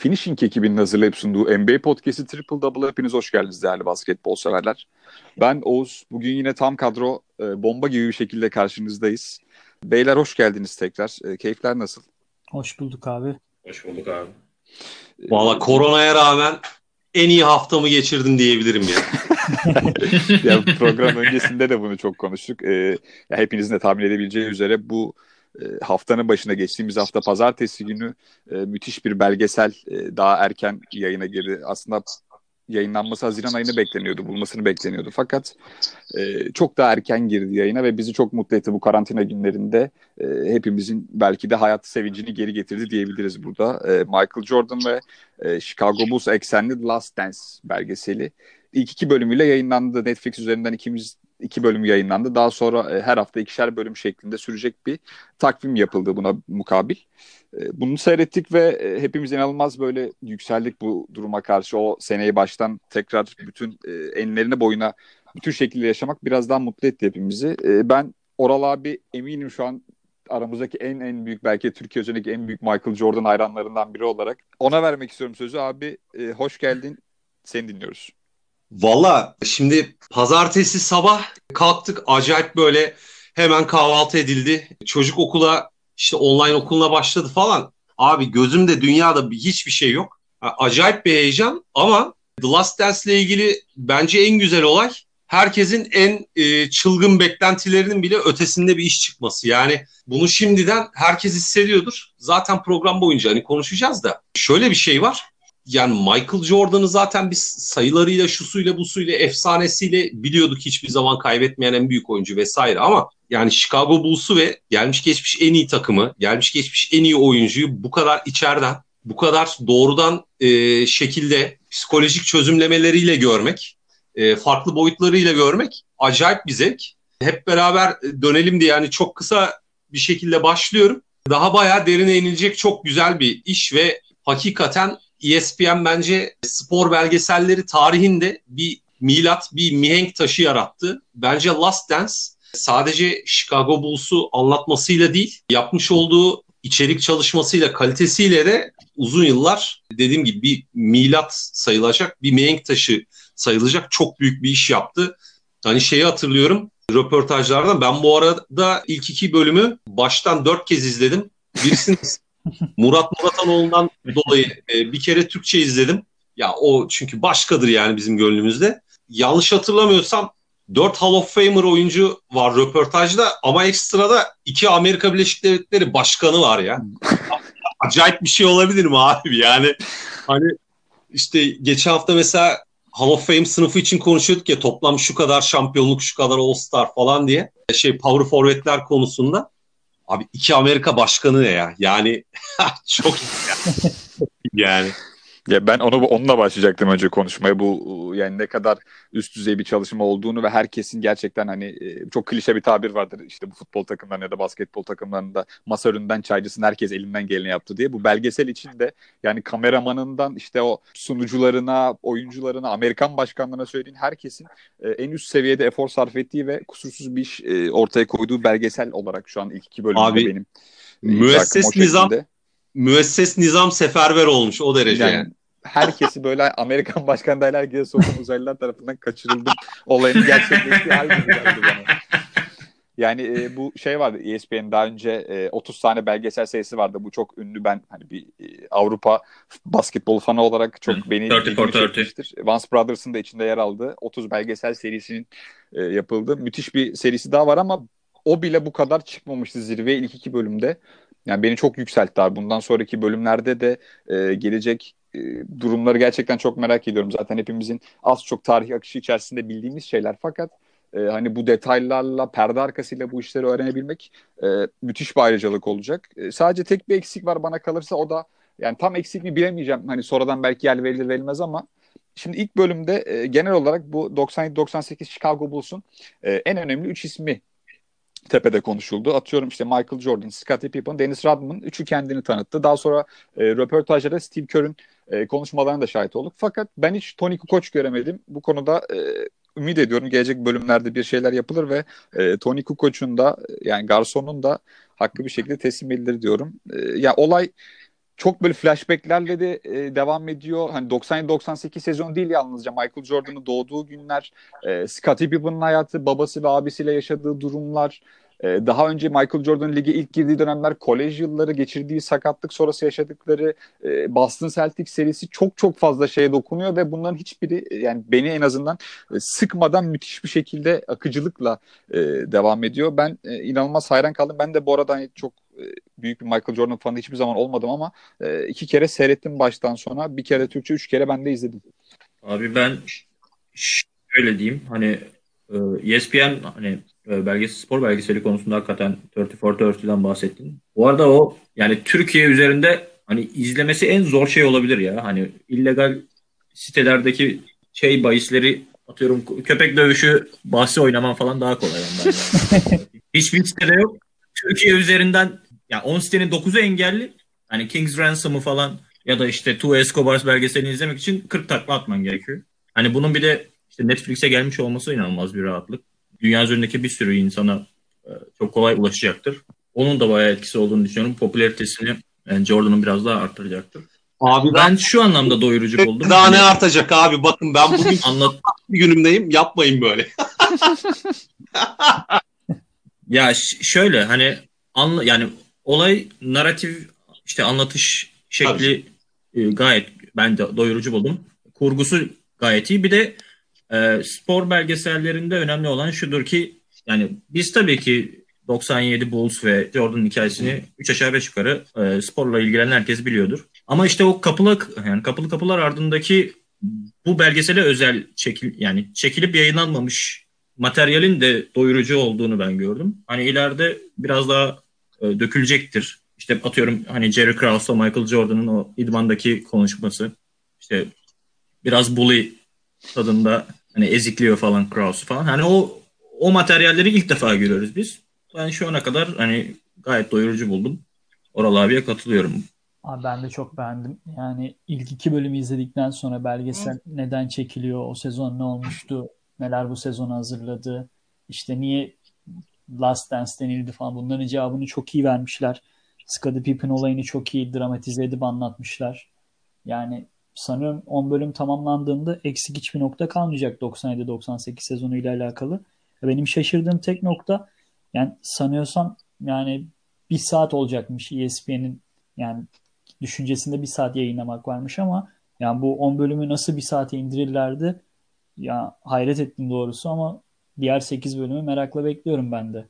Finishing ekibinin hazırlayıp sunduğu NBA Podcast'i Triple Double hepiniz hoş geldiniz değerli basketbol severler. Ben Oğuz. Bugün yine tam kadro e, bomba gibi bir şekilde karşınızdayız. Beyler hoş geldiniz tekrar. E, keyifler nasıl? Hoş bulduk abi. Hoş bulduk abi. Valla koronaya rağmen en iyi haftamı geçirdim diyebilirim ya. ya program öncesinde de bunu çok konuştuk. Ee, ya hepinizin de tahmin edebileceği üzere bu e, haftanın başına geçtiğimiz hafta pazartesi günü e, müthiş bir belgesel e, daha erken yayına girdi. Aslında yayınlanması Haziran ayını bekleniyordu, bulmasını bekleniyordu. Fakat e, çok daha erken girdi yayına ve bizi çok mutlu etti bu karantina günlerinde. Hepimizin belki de hayat sevincini geri getirdi diyebiliriz burada. Michael Jordan ve Chicago Bulls eksenli Last Dance belgeseli. İlk iki bölümüyle yayınlandı. Netflix üzerinden ikimiz iki bölüm yayınlandı. Daha sonra e, her hafta ikişer bölüm şeklinde sürecek bir takvim yapıldı buna mukabil. E, bunu seyrettik ve e, hepimiz inanılmaz böyle yükseldik bu duruma karşı. O seneyi baştan tekrar bütün enlerine boyuna bütün şekilde yaşamak biraz daha mutlu etti hepimizi. Ben Oral abi eminim şu an aramızdaki en en büyük belki Türkiye üzerindeki en büyük Michael Jordan hayranlarından biri olarak ona vermek istiyorum sözü abi. Hoş geldin. Seni dinliyoruz. Valla şimdi pazartesi sabah kalktık acayip böyle hemen kahvaltı edildi. Çocuk okula işte online okuluna başladı falan. Abi gözümde dünyada hiçbir şey yok. Acayip bir heyecan ama The Last Dance ile ilgili bence en güzel olay herkesin en e, çılgın beklentilerinin bile ötesinde bir iş çıkması. Yani bunu şimdiden herkes hissediyordur. Zaten program boyunca hani konuşacağız da şöyle bir şey var yani Michael Jordan'ı zaten biz sayılarıyla, şusuyla, busuyla, efsanesiyle biliyorduk hiçbir zaman kaybetmeyen en büyük oyuncu vesaire ama yani Chicago Bulls'u ve gelmiş geçmiş en iyi takımı, gelmiş geçmiş en iyi oyuncuyu bu kadar içeriden, bu kadar doğrudan e, şekilde psikolojik çözümlemeleriyle görmek, e, farklı boyutlarıyla görmek acayip bir zevk. Hep beraber dönelim diye yani çok kısa bir şekilde başlıyorum. Daha bayağı derine inilecek çok güzel bir iş ve hakikaten ESPN bence spor belgeselleri tarihinde bir milat, bir mihenk taşı yarattı. Bence Last Dance sadece Chicago Bulls'u anlatmasıyla değil, yapmış olduğu içerik çalışmasıyla, kalitesiyle de uzun yıllar dediğim gibi bir milat sayılacak, bir mihenk taşı sayılacak çok büyük bir iş yaptı. Hani şeyi hatırlıyorum röportajlardan ben bu arada ilk iki bölümü baştan dört kez izledim. Birisini Murat Muratanoğlu'ndan dolayı e, bir kere Türkçe izledim. Ya o çünkü başkadır yani bizim gönlümüzde. Yanlış hatırlamıyorsam 4 Hall of Famer oyuncu var röportajda ama ekstrada iki Amerika Birleşik Devletleri başkanı var ya. Acayip bir şey olabilir mi abi? Yani hani işte geçen hafta mesela Hall of Fame sınıfı için konuşuyorduk ya toplam şu kadar şampiyonluk, şu kadar All Star falan diye. Şey power forward'ler konusunda. Abi iki Amerika başkanı ne ya? Yani çok yani. Ya ben onu onunla başlayacaktım önce konuşmaya. Bu yani ne kadar üst düzey bir çalışma olduğunu ve herkesin gerçekten hani e, çok klişe bir tabir vardır. işte bu futbol takımlarında ya da basketbol takımlarında masa önünden çaycısın herkes elinden geleni yaptı diye. Bu belgesel için de yani kameramanından işte o sunucularına, oyuncularına, Amerikan başkanlarına söylediğin herkesin e, en üst seviyede efor sarf ettiği ve kusursuz bir iş e, ortaya koyduğu belgesel olarak şu an ilk iki bölümde Abi, benim. Müesses nizam müesses nizam seferber olmuş o derece yani. yani. Herkesi böyle Amerikan başkan derler gibi sokan uzaylılar tarafından kaçırıldım olayın gerçekleştiği hal gibi geldi bana. Yani e, bu şey vardı ESPN daha önce e, 30 tane belgesel serisi vardı. Bu çok ünlü ben hani bir e, Avrupa basketbol fanı olarak çok beni 30 çekmiştir. Vance Brothers'ın da içinde yer aldığı 30 belgesel serisinin e, yapıldığı müthiş bir serisi daha var ama o bile bu kadar çıkmamıştı zirveye ilk iki bölümde. Yani beni çok yükseltti abi. Bundan sonraki bölümlerde de e, gelecek e, durumları gerçekten çok merak ediyorum. Zaten hepimizin az çok tarih akışı içerisinde bildiğimiz şeyler fakat e, hani bu detaylarla perde arkasıyla bu işleri öğrenebilmek e, müthiş bir ayrıcalık olacak. E, sadece tek bir eksik var bana kalırsa o da yani tam eksik mi bilemeyeceğim. Hani sonradan belki yer verilir verilmez ama Şimdi ilk bölümde e, genel olarak bu 97-98 Chicago Bulls'un e, en önemli 3 ismi tepede konuşuldu. Atıyorum işte Michael Jordan, Scottie Pippen, Dennis Rodman üçü kendini tanıttı. Daha sonra e, röportajlarda Steve Kerr'ün e, konuşmalarına da şahit olduk. Fakat ben hiç Tony Kukoc göremedim. Bu konuda e, ümit ediyorum gelecek bölümlerde bir şeyler yapılır ve e, Tony Kukoc'un da yani Garson'un da hakkı bir şekilde teslim edilir diyorum. E, ya olay çok böyle flashbacklerle de e, devam ediyor. Hani 97-98 sezon değil yalnızca Michael Jordan'ın doğduğu günler, e, Scottie Pippen'ın hayatı, babası ve abisiyle yaşadığı durumlar, e, daha önce Michael Jordan lige ilk girdiği dönemler, kolej yılları, geçirdiği sakatlık sonrası yaşadıkları e, Boston Celtics serisi çok çok fazla şeye dokunuyor ve bunların hiçbiri e, yani beni en azından e, sıkmadan müthiş bir şekilde akıcılıkla e, devam ediyor. Ben e, inanılmaz hayran kaldım. Ben de bu arada hani çok büyük bir Michael Jordan fanı hiçbir zaman olmadım ama e, iki kere seyrettim baştan sona. Bir kere Türkçe, üç kere ben de izledim. Abi ben şöyle diyeyim hani ESPN hani belgesel spor belgeseli konusunda hakikaten 34-30'dan bahsettin. Bu arada o yani Türkiye üzerinde hani izlemesi en zor şey olabilir ya. Hani illegal sitelerdeki şey bahisleri atıyorum köpek dövüşü bahsi oynaman falan daha kolay ondan. Yani. Hiçbir sitede yok. Türkiye üzerinden yani 10 sitenin 9'u engelli. Hani King's Ransom'ı falan ya da işte Two Escobars belgeselini izlemek için 40 takla atman gerekiyor. Hani bunun bir de işte Netflix'e gelmiş olması inanılmaz bir rahatlık. Dünya üzerindeki bir sürü insana e, çok kolay ulaşacaktır. Onun da bayağı etkisi olduğunu düşünüyorum. Popülaritesini yani Jordan'ın biraz daha arttıracaktır. Abi ben şu anlamda doyurucu buldum. Daha hani, ne artacak abi? Bakın ben bugün anlat günümdeyim. Yapmayın böyle. ya şöyle hani anla yani olay narratif işte anlatış şekli e, gayet ben de doyurucu buldum. Kurgusu gayet iyi. Bir de e, spor belgesellerinde önemli olan şudur ki yani biz tabii ki 97 Bulls ve Jordan hikayesini 3 aşağı 5 yukarı e, sporla ilgilenen herkes biliyordur. Ama işte o kapılı yani kapılı kapılar ardındaki bu belgesele özel çekil yani çekilip yayınlanmamış materyalin de doyurucu olduğunu ben gördüm. Hani ileride biraz daha e, dökülecektir. İşte atıyorum hani Jerry Krause'la Michael Jordan'ın o idmandaki konuşması. İşte biraz bully tadında hani ezikliyor falan Krause falan. Hani o o materyalleri ilk defa görüyoruz biz. Ben şu ana kadar hani gayet doyurucu buldum. Oral abiye katılıyorum. Abi ben de çok beğendim. Yani ilk iki bölümü izledikten sonra belgesel Hı. neden çekiliyor, o sezon ne olmuştu, neler bu sezonu hazırladı, işte niye Last Dance denildi falan bunların cevabını çok iyi vermişler. Scottie Pippen olayını çok iyi dramatize edip anlatmışlar. Yani sanıyorum 10 bölüm tamamlandığında eksik hiçbir nokta kalmayacak 97-98 sezonu ile alakalı. Benim şaşırdığım tek nokta yani sanıyorsam yani bir saat olacakmış ESPN'in yani düşüncesinde bir saat yayınlamak varmış ama yani bu 10 bölümü nasıl bir saate indirirlerdi ya hayret ettim doğrusu ama diğer 8 bölümü merakla bekliyorum ben de.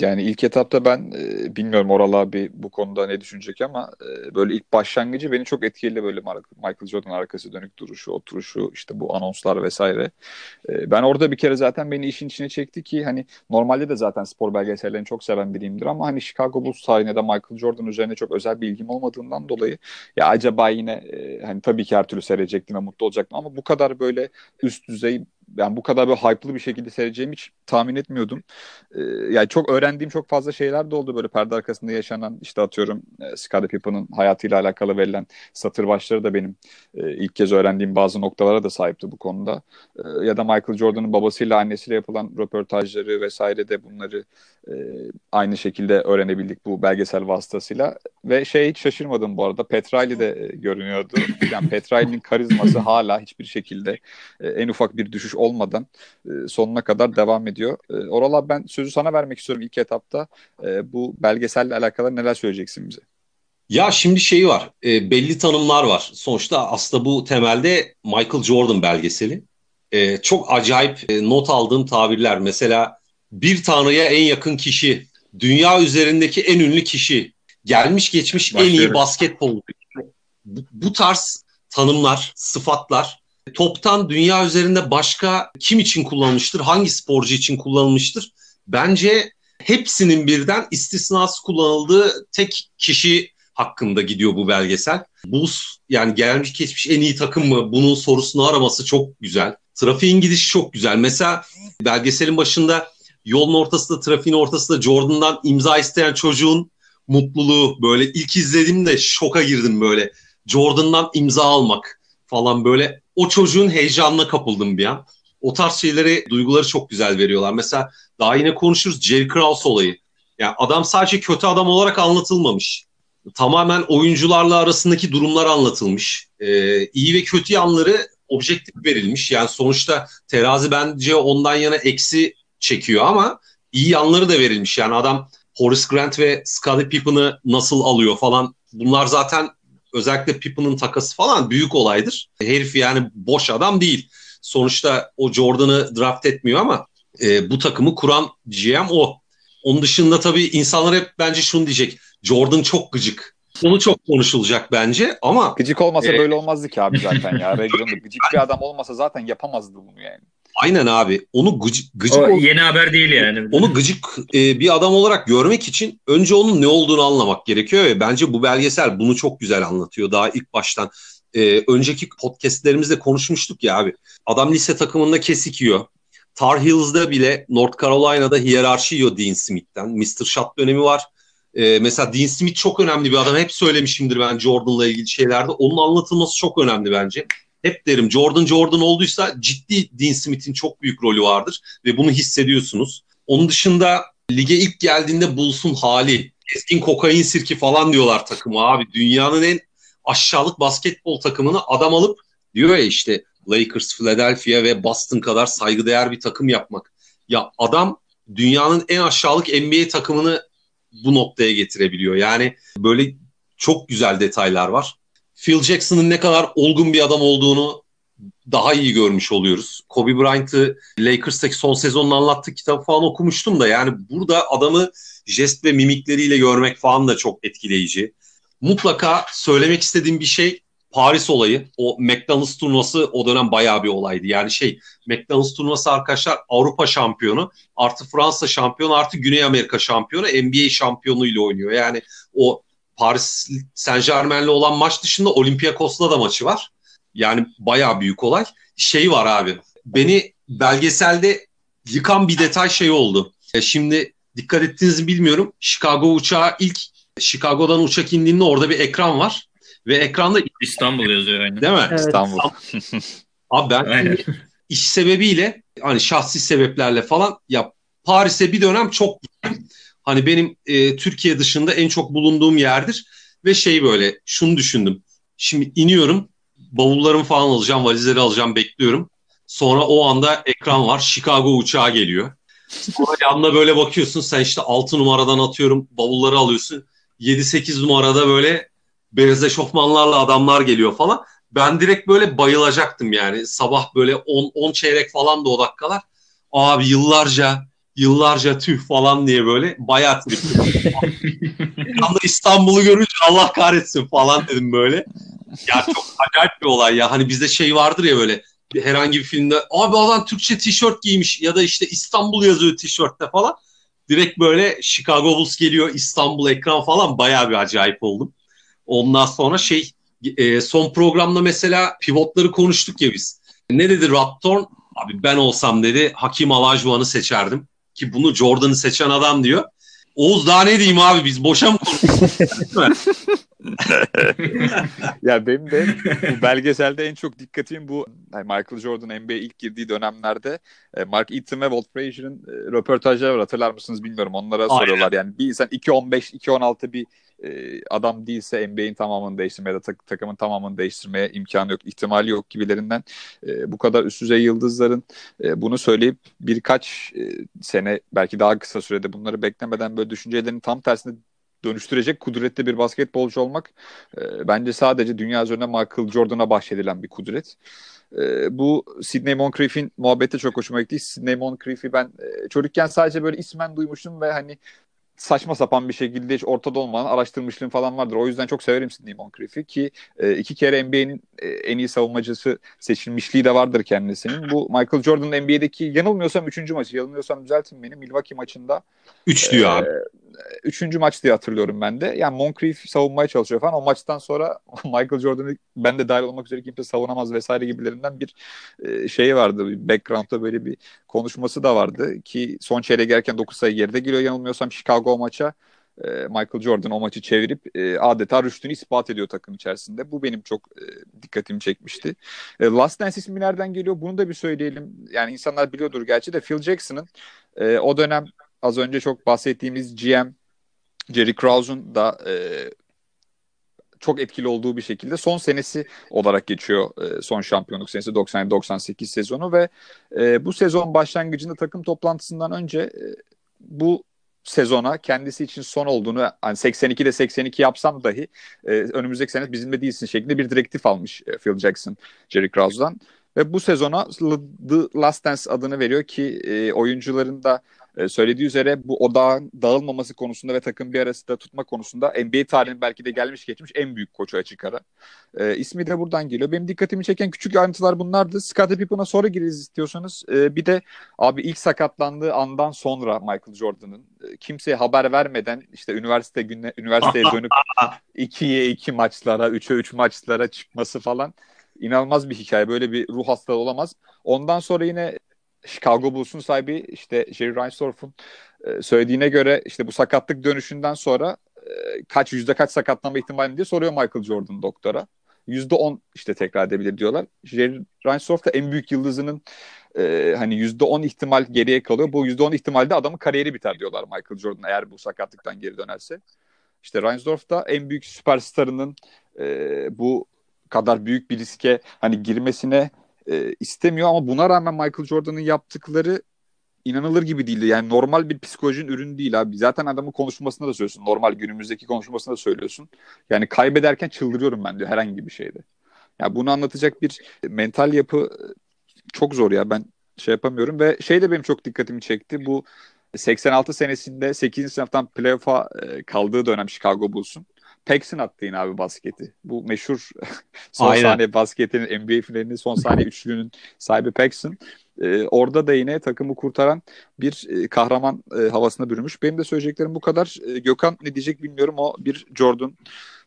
Yani ilk etapta ben e, bilmiyorum Oral abi bu konuda ne düşünecek ama e, böyle ilk başlangıcı beni çok etkiledi böyle Michael Jordan arkası dönük duruşu, oturuşu, işte bu anonslar vesaire. E, ben orada bir kere zaten beni işin içine çekti ki hani normalde de zaten spor belgesellerini çok seven biriyimdir ama hani Chicago Bulls tarihine de Michael Jordan üzerine çok özel bir ilgim olmadığından dolayı ya acaba yine e, hani tabii ki her türlü seyredecektim ve mutlu olacaktım ama bu kadar böyle üst düzey yani bu kadar böyle hype'lı bir şekilde seyredeceğimi hiç tahmin etmiyordum. Ee, yani çok öğrendiğim çok fazla şeyler de oldu böyle perde arkasında yaşanan işte atıyorum e, Scottie Pippen'ın hayatıyla alakalı verilen satır başları da benim e, ilk kez öğrendiğim bazı noktalara da sahipti bu konuda. E, ya da Michael Jordan'ın babasıyla annesiyle yapılan röportajları vesaire de bunları e, aynı şekilde öğrenebildik bu belgesel vasıtasıyla ve şey hiç şaşırmadım bu arada Petrali de e, görünüyordu. Yani Petrali'nin karizması hala hiçbir şekilde e, en ufak bir düşüş olmadan e, sonuna kadar devam ediyor. E, Oral ben sözü sana vermek istiyorum ilk etapta. E, bu belgeselle alakalı neler söyleyeceksin bize? Ya şimdi şey var, e, belli tanımlar var. Sonuçta aslında bu temelde Michael Jordan belgeseli. E, çok acayip e, not aldığım tabirler. Mesela bir tanrıya en yakın kişi, dünya üzerindeki en ünlü kişi, gelmiş geçmiş Başlıyoruz. en iyi basketbol. Bu, bu tarz tanımlar, sıfatlar toptan dünya üzerinde başka kim için kullanılmıştır, hangi sporcu için kullanılmıştır? Bence hepsinin birden istisnası kullanıldığı tek kişi hakkında gidiyor bu belgesel. Bulls yani gelmiş geçmiş en iyi takım mı? Bunun sorusunu araması çok güzel. Trafiğin gidişi çok güzel. Mesela belgeselin başında yolun ortasında, trafiğin ortasında Jordan'dan imza isteyen çocuğun mutluluğu böyle ilk izlediğimde şoka girdim böyle. Jordan'dan imza almak falan böyle o çocuğun heyecanına kapıldım bir an. O tarz şeyleri, duyguları çok güzel veriyorlar. Mesela daha yine konuşuruz Jerry Krause olayı. Yani adam sadece kötü adam olarak anlatılmamış. Tamamen oyuncularla arasındaki durumlar anlatılmış. Ee, iyi ve kötü yanları objektif verilmiş. Yani sonuçta terazi bence ondan yana eksi çekiyor ama iyi yanları da verilmiş. Yani adam Horace Grant ve Scottie Pippen'ı nasıl alıyor falan. Bunlar zaten özellikle Pippen'ın takası falan büyük olaydır. Herif yani boş adam değil. Sonuçta o Jordan'ı draft etmiyor ama e, bu takımı kuran GM o. Onun dışında tabii insanlar hep bence şunu diyecek. Jordan çok gıcık. Onu çok konuşulacak bence ama... Gıcık olmasa ee, böyle olmazdı ki abi zaten ya. Region'da gıcık bir adam olmasa zaten yapamazdı bunu yani. Aynen abi. Onu gıcık, gıcık o yeni haber değil yani. Onu gıcık e, bir adam olarak görmek için önce onun ne olduğunu anlamak gerekiyor ve bence bu belgesel bunu çok güzel anlatıyor. Daha ilk baştan e, önceki podcastlerimizde konuşmuştuk ya abi. Adam lise takımında kesik yiyor. Tar Heels'da bile North Carolina'da hiyerarşi yiyor Dean Smith'ten. Mr. Shot dönemi var. Ee, mesela Dean Smith çok önemli bir adam. Hep söylemişimdir ben Jordan'la ilgili şeylerde. Onun anlatılması çok önemli bence. Hep derim Jordan Jordan olduysa ciddi Dean Smith'in çok büyük rolü vardır ve bunu hissediyorsunuz. Onun dışında lige ilk geldiğinde Bulls'un hali, keskin kokain sirki falan diyorlar takımı abi. Dünyanın en aşağılık basketbol takımını adam alıp diyor ya işte Lakers, Philadelphia ve Boston kadar saygıdeğer bir takım yapmak. Ya adam dünyanın en aşağılık NBA takımını bu noktaya getirebiliyor. Yani böyle çok güzel detaylar var. Phil Jackson'ın ne kadar olgun bir adam olduğunu daha iyi görmüş oluyoruz. Kobe Bryant'ı Lakers'taki son sezonunu anlattığı kitabı falan okumuştum da yani burada adamı jest ve mimikleriyle görmek falan da çok etkileyici. Mutlaka söylemek istediğim bir şey Paris olayı. O McDonald's turnuvası o dönem bayağı bir olaydı. Yani şey McDonald's turnuvası arkadaşlar Avrupa şampiyonu artı Fransa şampiyonu artı Güney Amerika şampiyonu NBA şampiyonuyla oynuyor. Yani o Paris Saint Germain'le olan maç dışında Olympiakos'la da maçı var. Yani bayağı büyük olay. Şey var abi. Beni belgeselde yıkan bir detay şey oldu. E şimdi dikkat ettiğinizi bilmiyorum. Chicago uçağı ilk Chicago'dan uçak indiğinde orada bir ekran var. Ve ekranda İstanbul yazıyor aynı. Değil mi? Evet. İstanbul. Abi ben iş sebebiyle hani şahsi sebeplerle falan ya Paris'e bir dönem çok gittim. Hani benim e, Türkiye dışında en çok bulunduğum yerdir. Ve şey böyle şunu düşündüm. Şimdi iniyorum bavullarımı falan alacağım valizleri alacağım bekliyorum. Sonra o anda ekran var Chicago uçağı geliyor. Sonra yanına böyle bakıyorsun sen işte 6 numaradan atıyorum bavulları alıyorsun. 7-8 numarada böyle beyaz eşofmanlarla adamlar geliyor falan. Ben direkt böyle bayılacaktım yani. Sabah böyle 10 10 çeyrek falan da o dakikalar. Abi yıllarca yıllarca tüh falan diye böyle bayağı triptim. Tam İstanbul'u görünce Allah kahretsin falan dedim böyle. Ya çok acayip bir olay ya. Hani bizde şey vardır ya böyle herhangi bir filmde abi adam Türkçe tişört giymiş ya da işte İstanbul yazıyor tişörtte falan. Direkt böyle Chicago Bulls geliyor İstanbul ekran falan bayağı bir acayip oldum. Ondan sonra şey e, son programda mesela pivotları konuştuk ya biz. Ne dedi Raptor? Abi ben olsam dedi Hakim Alajuan'ı seçerdim. Ki bunu Jordan'ı seçen adam diyor. Oğuz daha ne diyeyim abi biz boşa mı konuşuyoruz? ya benim de bu belgeselde en çok dikkatim bu yani Michael Jordan NBA ilk girdiği dönemlerde e, Mark Eaton ve Walt Frazier'ın e, röportajları var hatırlar mısınız bilmiyorum onlara Aynen. soruyorlar yani bir insan 2-15 2-16 bir e, adam değilse NBA'in tamamını değiştirmeye ya da tak, takımın tamamını değiştirmeye imkanı yok, ihtimali yok gibilerinden e, bu kadar üst düzey yıldızların e, bunu söyleyip birkaç e, sene belki daha kısa sürede bunları beklemeden böyle düşüncelerini tam tersine dönüştürecek kudretli bir basketbolcu olmak e, bence sadece dünya üzerinde Michael Jordan'a bahşedilen bir kudret. E, bu Sidney Moncrief'in muhabbeti çok hoşuma gitti. Sidney Moncrief'i ben e, çocukken sadece böyle ismen duymuştum ve hani saçma sapan bir şekilde hiç ortada olmadan araştırmışlığım falan vardır. O yüzden çok severim Sidney Moncrief'i ki e, iki kere NBA'nin e, en iyi savunmacısı seçilmişliği de vardır kendisinin. Bu Michael Jordan'ın NBA'deki yanılmıyorsam üçüncü maçı, yanılmıyorsam düzeltin beni Milwaukee maçında. Üç diyor e, abi. Üçüncü maç diye hatırlıyorum ben de. Yani Moncrief savunmaya çalışıyor falan. O maçtan sonra Michael Jordan'ı ben de dahil olmak üzere kimse savunamaz vesaire gibilerinden bir e, şey vardı. Bir background'da böyle bir konuşması da vardı ki son çeyreğe gelirken 9 sayı geride geliyor yanılmıyorsam Chicago maça. E, Michael Jordan o maçı çevirip e, adeta rüştünü ispat ediyor takım içerisinde. Bu benim çok e, dikkatimi çekmişti. E, Last Dance ismi nereden geliyor? Bunu da bir söyleyelim. Yani insanlar biliyordur gerçi de Phil Jackson'ın e, o dönem az önce çok bahsettiğimiz GM Jerry Krause'un da e, çok etkili olduğu bir şekilde son senesi olarak geçiyor e, son şampiyonluk senesi 97-98 sezonu ve e, bu sezon başlangıcında takım toplantısından önce e, bu sezona kendisi için son olduğunu hani 82'de 82 yapsam dahi e, önümüzdeki sene bizimle değilsin şeklinde bir direktif almış e, Phil Jackson Jerry Krause'dan. Ve bu sezona The Last Dance adını veriyor ki e, oyuncuların da e, söylediği üzere bu odağın dağılmaması konusunda ve takım bir arasında tutma konusunda NBA tarihinin belki de gelmiş geçmiş en büyük koçu açık ara. E, ismi de buradan geliyor. Benim dikkatimi çeken küçük ayrıntılar bunlardı. Scottie Pippen'a sonra gireriz istiyorsanız. E, bir de abi ilk sakatlandığı andan sonra Michael Jordan'ın e, kimseye haber vermeden işte üniversite gününe, üniversiteye dönüp 2'ye 2 maçlara, 3'e 3 maçlara çıkması falan inanılmaz bir hikaye. Böyle bir ruh hastalığı olamaz. Ondan sonra yine Chicago Bulls'un sahibi işte Jerry Reinsdorf'un e, söylediğine göre işte bu sakatlık dönüşünden sonra e, kaç yüzde kaç sakatlanma ihtimali diye soruyor Michael Jordan doktora. Yüzde on işte tekrar edebilir diyorlar. Jerry Reinsdorf da en büyük yıldızının e, hani yüzde on ihtimal geriye kalıyor. Bu yüzde on ihtimalde adamın kariyeri biter diyorlar Michael Jordan eğer bu sakatlıktan geri dönerse. İşte Reinsdorf da en büyük süperstarının e, bu kadar büyük bir riske hani girmesine e, istemiyor ama buna rağmen Michael Jordan'ın yaptıkları inanılır gibi değildi. Yani normal bir psikolojinin ürünü değil abi. Zaten adamın konuşmasında da söylüyorsun. Normal günümüzdeki konuşmasında da söylüyorsun. Yani kaybederken çıldırıyorum ben diyor herhangi bir şeyde. Ya yani bunu anlatacak bir mental yapı çok zor ya. Ben şey yapamıyorum ve şey de benim çok dikkatimi çekti. Bu 86 senesinde 8. sınıftan playoff'a e, kaldığı dönem Chicago Bulls'un. Paxson attı yine abi basketi. Bu meşhur son Aynen. saniye basketinin NBA finalinin son saniye üçlüğünün sahibi Paxson. Ee, orada da yine takımı kurtaran bir e, kahraman e, havasına bürünmüş. Benim de söyleyeceklerim bu kadar. E, Gökhan ne diyecek bilmiyorum. O bir Jordan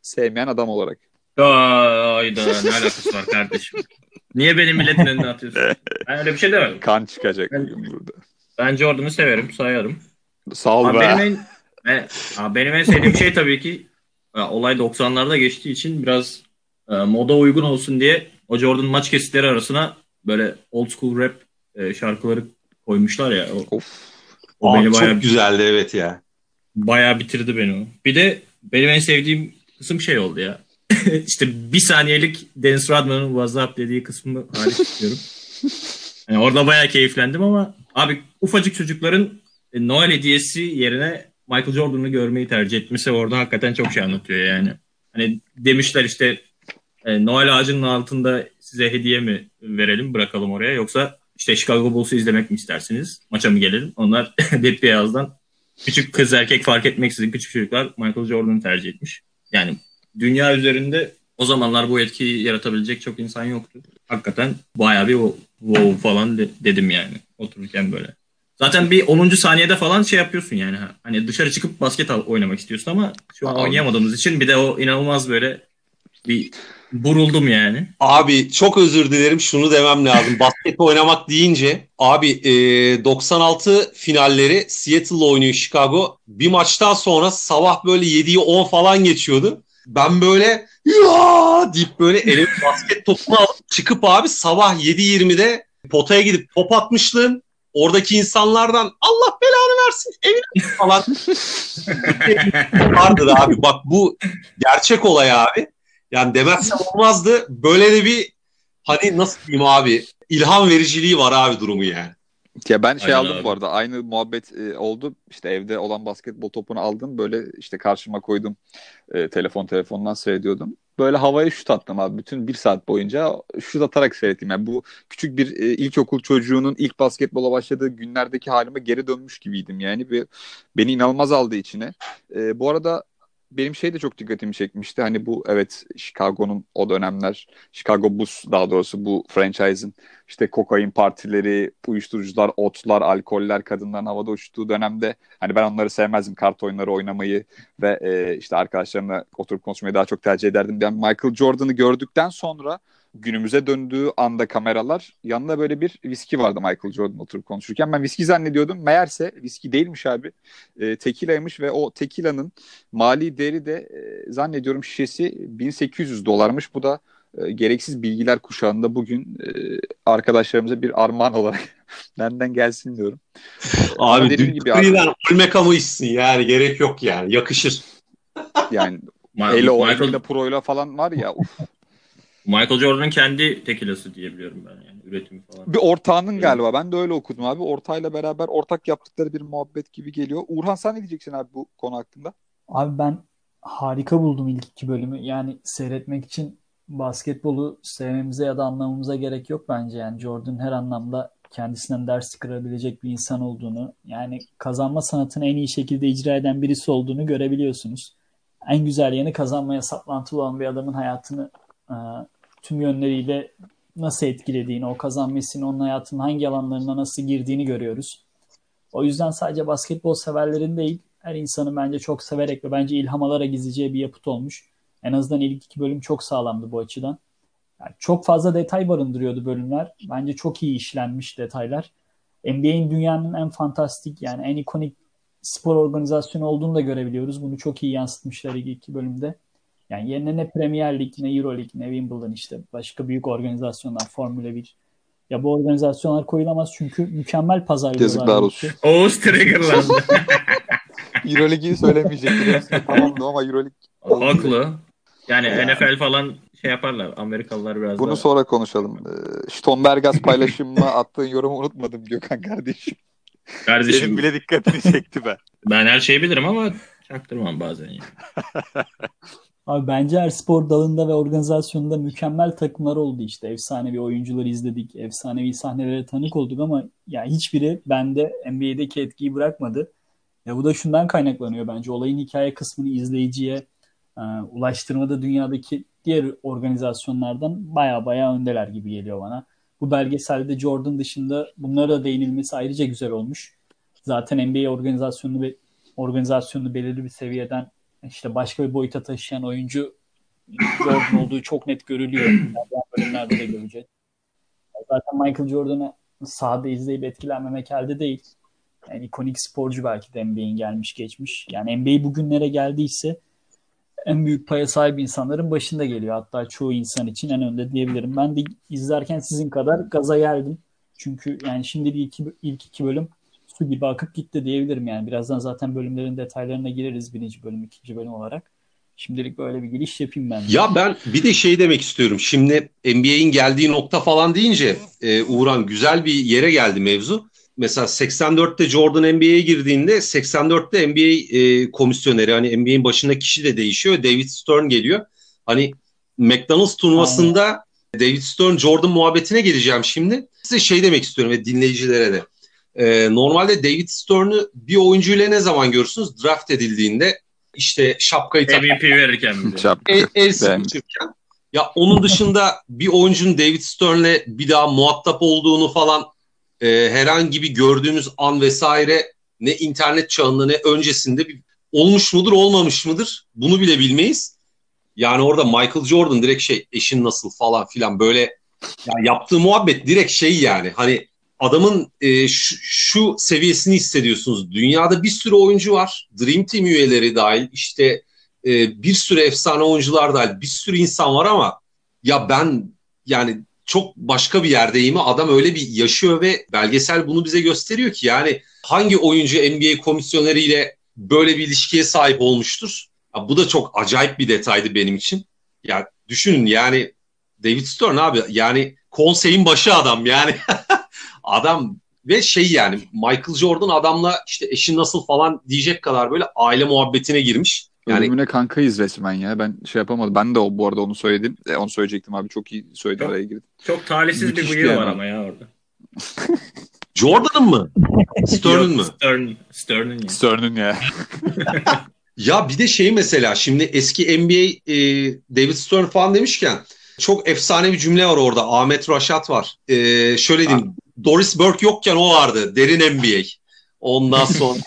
sevmeyen adam olarak. Ayda ne alakası var kardeşim? Niye benim milletin önüne atıyorsun? Ben öyle bir şey demedim. Kan çıkacak ben, bugün burada. Ben Jordan'ı severim, sayarım. Sağ ol abi be. Benim en, abi benim en sevdiğim şey tabii ki olay 90'larda geçtiği için biraz e, moda uygun olsun diye o Jordan maç kesitleri arasına böyle old school rap e, şarkıları koymuşlar ya. O, of. o Aa, beni çok bayağı, güzeldi evet ya. Bayağı bitirdi beni o. Bir de benim en sevdiğim kısım şey oldu ya. işte bir saniyelik Dennis Rodman'ın WhatsApp dediği kısmını hariç tutuyorum. Yani orada bayağı keyiflendim ama abi ufacık çocukların e, Noel hediyesi yerine Michael Jordan'ı görmeyi tercih etmesi orada hakikaten çok şey anlatıyor yani. Hani demişler işte e, Noel ağacının altında size hediye mi verelim bırakalım oraya yoksa işte Chicago Bulls'u izlemek mi istersiniz? Maça mı gelelim? Onlar Dead Beyaz'dan küçük kız erkek fark etmeksizin küçük çocuklar Michael Jordan'ı tercih etmiş. Yani dünya üzerinde o zamanlar bu etkiyi yaratabilecek çok insan yoktu. Hakikaten bayağı bir wow falan de, dedim yani otururken böyle. Zaten bir 10. saniyede falan şey yapıyorsun yani. Hani dışarı çıkıp basket oynamak istiyorsun ama şu an Abi. oynayamadığımız için bir de o inanılmaz böyle bir buruldum yani. Abi çok özür dilerim şunu demem lazım. basket oynamak deyince abi e, 96 finalleri Seattle oynuyor Chicago. Bir maçtan sonra sabah böyle 7'yi 10 falan geçiyordu. Ben böyle ya deyip böyle elim basket topunu alıp çıkıp abi sabah 7.20'de potaya gidip top atmışlığım oradaki insanlardan Allah belanı versin evine falan vardır abi. Bak bu gerçek olay abi. Yani demezsem olmazdı. Böyle de bir hani nasıl diyeyim abi ilham vericiliği var abi durumu yani. Ya ben şey Aynen aldım abi. bu arada aynı muhabbet e, oldu. İşte evde olan basketbol topunu aldım böyle işte karşıma koydum. E, telefon telefondan seyrediyordum. Böyle havaya şut attım abi. Bütün bir saat boyunca şut atarak seyrettim. Yani bu küçük bir e, ilkokul çocuğunun ilk basketbola başladığı günlerdeki halime geri dönmüş gibiydim. Yani bir, beni inanılmaz aldı içine. E, bu arada benim şey de çok dikkatimi çekmişti. Hani bu evet Chicago'nun o dönemler Chicago Bulls daha doğrusu bu franchise'ın işte kokain partileri, uyuşturucular, otlar, alkoller, kadınların havada uçtuğu dönemde hani ben onları sevmezdim. Kart oyunları oynamayı ve e, işte arkadaşlarımla oturup konuşmayı daha çok tercih ederdim. Ben Michael Jordan'ı gördükten sonra günümüze döndüğü anda kameralar yanında böyle bir viski vardı Michael Jordan oturup konuşurken. Ben viski zannediyordum. Meğerse viski değilmiş abi. E, tekila'ymış ve o tekila'nın mali değeri de e, zannediyorum şişesi 1800 dolarmış. Bu da e, gereksiz bilgiler kuşağında bugün e, arkadaşlarımıza bir armağan olarak benden gelsin diyorum. Abi dediğim gibi abi, ölme kamu içsin yani gerek yok yani yakışır. yani Ma- Hele o Michael, Michael... Pro'yla falan var ya. Uf. Michael Jordan'ın kendi tekilası diye biliyorum ben yani üretimi falan. Bir ortağının galiba. Ben de öyle okudum abi. Ortağıyla beraber ortak yaptıkları bir muhabbet gibi geliyor. Uğurhan sen ne diyeceksin abi bu konu hakkında? Abi ben harika buldum ilk iki bölümü. Yani seyretmek için basketbolu sevmemize ya da anlamamıza gerek yok bence. Yani Jordan her anlamda kendisinden ders çıkarabilecek bir insan olduğunu, yani kazanma sanatını en iyi şekilde icra eden birisi olduğunu görebiliyorsunuz. En güzel yanı kazanmaya saplantılı olan bir adamın hayatını e, tüm yönleriyle nasıl etkilediğini, o kazanmasının onun hayatının hangi alanlarına nasıl girdiğini görüyoruz. O yüzden sadece basketbol severlerin değil, her insanın bence çok severek ve bence ilham alarak izleyeceği bir yapıt olmuş. En azından ilk iki bölüm çok sağlamdı bu açıdan. Yani çok fazla detay barındırıyordu bölümler. Bence çok iyi işlenmiş detaylar. NBA'in dünyanın en fantastik yani en ikonik spor organizasyonu olduğunu da görebiliyoruz. Bunu çok iyi yansıtmışlar ilk iki bölümde. Yani yerine ne Premier Lig, ne Euro Lig, ne Wimbledon işte başka büyük organizasyonlar, Formula 1. Ya bu organizasyonlar koyulamaz çünkü mükemmel pazarlıyorlar. Yazıklar olsun. Oğuz triggerlandı. Euroleague'i söylemeyecektim. Tamamdı ama Euroleague Haklı. Yani NFL falan şey yaparlar. Amerikalılar biraz Bunu daha... sonra konuşalım. Ee, Stonbergas paylaşımıma attığın yorumu unutmadım Gökhan kardeşim. Kardeşim Senin bile dikkatini çekti be. ben her şeyi bilirim ama çaktırmam bazen yani. Abi bence her spor dalında ve organizasyonunda mükemmel takımlar oldu işte. Efsanevi oyuncuları izledik, efsanevi sahnelere tanık olduk ama ya hiçbiri bende NBA'deki etkiyi bırakmadı. Ya bu da şundan kaynaklanıyor bence. Olayın hikaye kısmını izleyiciye e, ulaştırmada dünyadaki diğer organizasyonlardan baya baya öndeler gibi geliyor bana. Bu belgeselde Jordan dışında bunlara da değinilmesi ayrıca güzel olmuş. Zaten NBA organizasyonunu organizasyonunu belirli bir seviyeden işte başka bir boyuta taşıyan oyuncu Jordan olduğu çok net görülüyor. Yani bölümlerde de göreceğiz. Zaten Michael Jordan'ı sahada izleyip etkilenmemek elde değil. Yani ikonik sporcu belki de NBA'in gelmiş geçmiş. Yani NBA bugünlere geldiyse en büyük paya sahip insanların başında geliyor. Hatta çoğu insan için en önde diyebilirim. Ben de izlerken sizin kadar gaza geldim. Çünkü yani şimdi bir iki, ilk iki bölüm su gibi akıp gitti diyebilirim yani. Birazdan zaten bölümlerin detaylarına gireriz birinci bölüm, ikinci bölüm olarak. Şimdilik böyle bir giriş yapayım ben. Ya ben bir de şey demek istiyorum. Şimdi NBA'in geldiği nokta falan deyince e, Uğran güzel bir yere geldi mevzu. Mesela 84'te Jordan NBA'ye girdiğinde 84'te NBA e, komisyoneri hani NBA'in başındaki kişi de değişiyor. David Stern geliyor. Hani McDonald's turnuvasında Aynen. David Stern Jordan muhabbetine geleceğim şimdi. Size şey demek istiyorum ve dinleyicilere de. Ee, normalde David Stern'ı bir oyuncuyla ne zaman görürsünüz? Draft edildiğinde işte şapkayı takarken. MVP verirken. el, el sıkışırken. Ya onun dışında bir oyuncunun David Stern'le bir daha muhatap olduğunu falan e, herhangi bir gördüğümüz an vesaire ne internet çağında ne öncesinde bir, olmuş mudur olmamış mıdır bunu bile bilmeyiz. Yani orada Michael Jordan direkt şey eşin nasıl falan filan böyle yani yaptığı muhabbet direkt şey yani hani adamın e, şu, şu seviyesini hissediyorsunuz. Dünyada bir sürü oyuncu var. Dream Team üyeleri dahil işte e, bir sürü efsane oyuncular dahil bir sürü insan var ama ya ben yani çok başka bir yerdeyim. Adam öyle bir yaşıyor ve belgesel bunu bize gösteriyor ki yani hangi oyuncu NBA komisyoneriyle böyle bir ilişkiye sahip olmuştur? Ya bu da çok acayip bir detaydı benim için. Ya düşünün yani David Stern abi yani konseyin başı adam yani adam ve şey yani Michael Jordan adamla işte eşin nasıl falan diyecek kadar böyle aile muhabbetine girmiş. Yani Ölümüne kankayız resmen ya. Ben şey yapamadım. Ben de o, bu arada onu söyledim. E, onu söyleyecektim abi. Çok iyi söyledi araya girdi. Çok talihsiz Müthiş bir bıyığı var ama ya orada. Jordan'ın mı? Stern'ın mı? Stern, Stern'ın ya. Stern'ın ya. ya bir de şey mesela şimdi eski NBA e, David Stern falan demişken çok efsane bir cümle var orada. Ahmet Raşat var. E, şöyle diyeyim. Ha. Doris Burke yokken o vardı. Derin NBA. Ondan sonra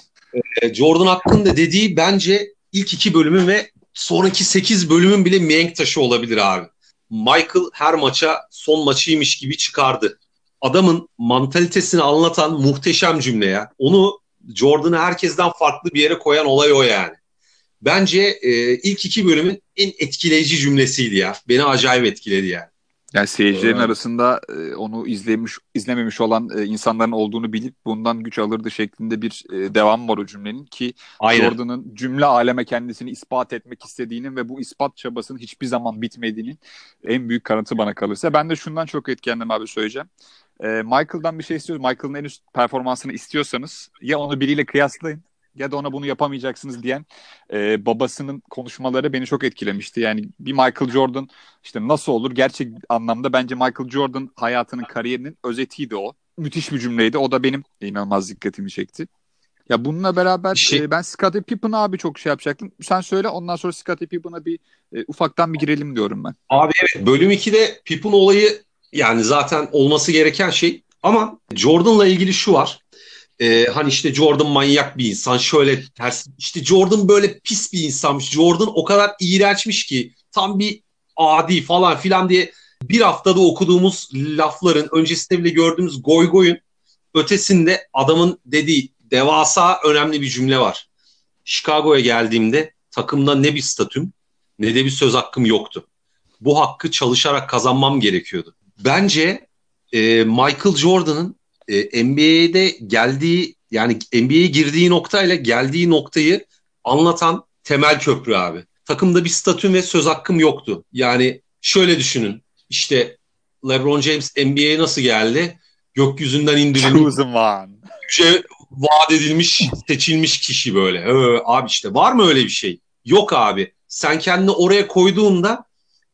e, Jordan hakkında dediği bence ilk iki bölümün ve sonraki sekiz bölümün bile mihenk taşı olabilir abi. Michael her maça son maçıymış gibi çıkardı. Adamın mantalitesini anlatan muhteşem cümle ya. Onu Jordan'ı herkesten farklı bir yere koyan olay o yani. Bence e, ilk iki bölümün en etkileyici cümlesiydi ya. Beni acayip etkiledi yani. Yani seyircilerin Evet. arasında e, onu izlemiş izlememiş olan e, insanların olduğunu bilip bundan güç alırdı şeklinde bir e, devam var o cümlenin ki Aynen. Jordan'ın cümle aleme kendisini ispat etmek istediğinin ve bu ispat çabasının hiçbir zaman bitmediğinin en büyük kanıtı bana kalırsa. Ben de şundan çok etkilendim abi söyleyeceğim. Michael'dan bir şey istiyoruz. Michael'ın en üst performansını istiyorsanız ya onu biriyle kıyaslayın ya da ona bunu yapamayacaksınız diyen e, babasının konuşmaları beni çok etkilemişti. Yani bir Michael Jordan işte nasıl olur? Gerçek anlamda bence Michael Jordan hayatının kariyerinin özetiydi o. Müthiş bir cümleydi. O da benim inanılmaz dikkatimi çekti. Ya bununla beraber Şey- e, ben Scottie Pippen'a abi çok şey yapacaktım. Sen söyle ondan sonra Scottie Pippen'a bir e, ufaktan bir girelim diyorum ben. Abi evet bölüm 2'de Pippen olayı yani zaten olması gereken şey ama Jordan'la ilgili şu var. Ee, hani işte Jordan manyak bir insan şöyle ters işte Jordan böyle pis bir insanmış. Jordan o kadar iğrençmiş ki tam bir adi falan filan diye bir haftada okuduğumuz lafların öncesinde bile gördüğümüz goy goyun ötesinde adamın dediği devasa önemli bir cümle var. Chicago'ya geldiğimde takımda ne bir statüm ne de bir söz hakkım yoktu bu hakkı çalışarak kazanmam gerekiyordu. Bence e, Michael Jordan'ın e, NBA'de geldiği yani NBA'ye girdiği noktayla geldiği noktayı anlatan temel köprü abi. Takımda bir statüm ve söz hakkım yoktu. Yani şöyle düşünün. İşte LeBron James NBA'ye nasıl geldi? Gökyüzünden indirilmiş, güce vaat edilmiş, seçilmiş kişi böyle. Ee, abi işte var mı öyle bir şey? Yok abi. Sen kendini oraya koyduğunda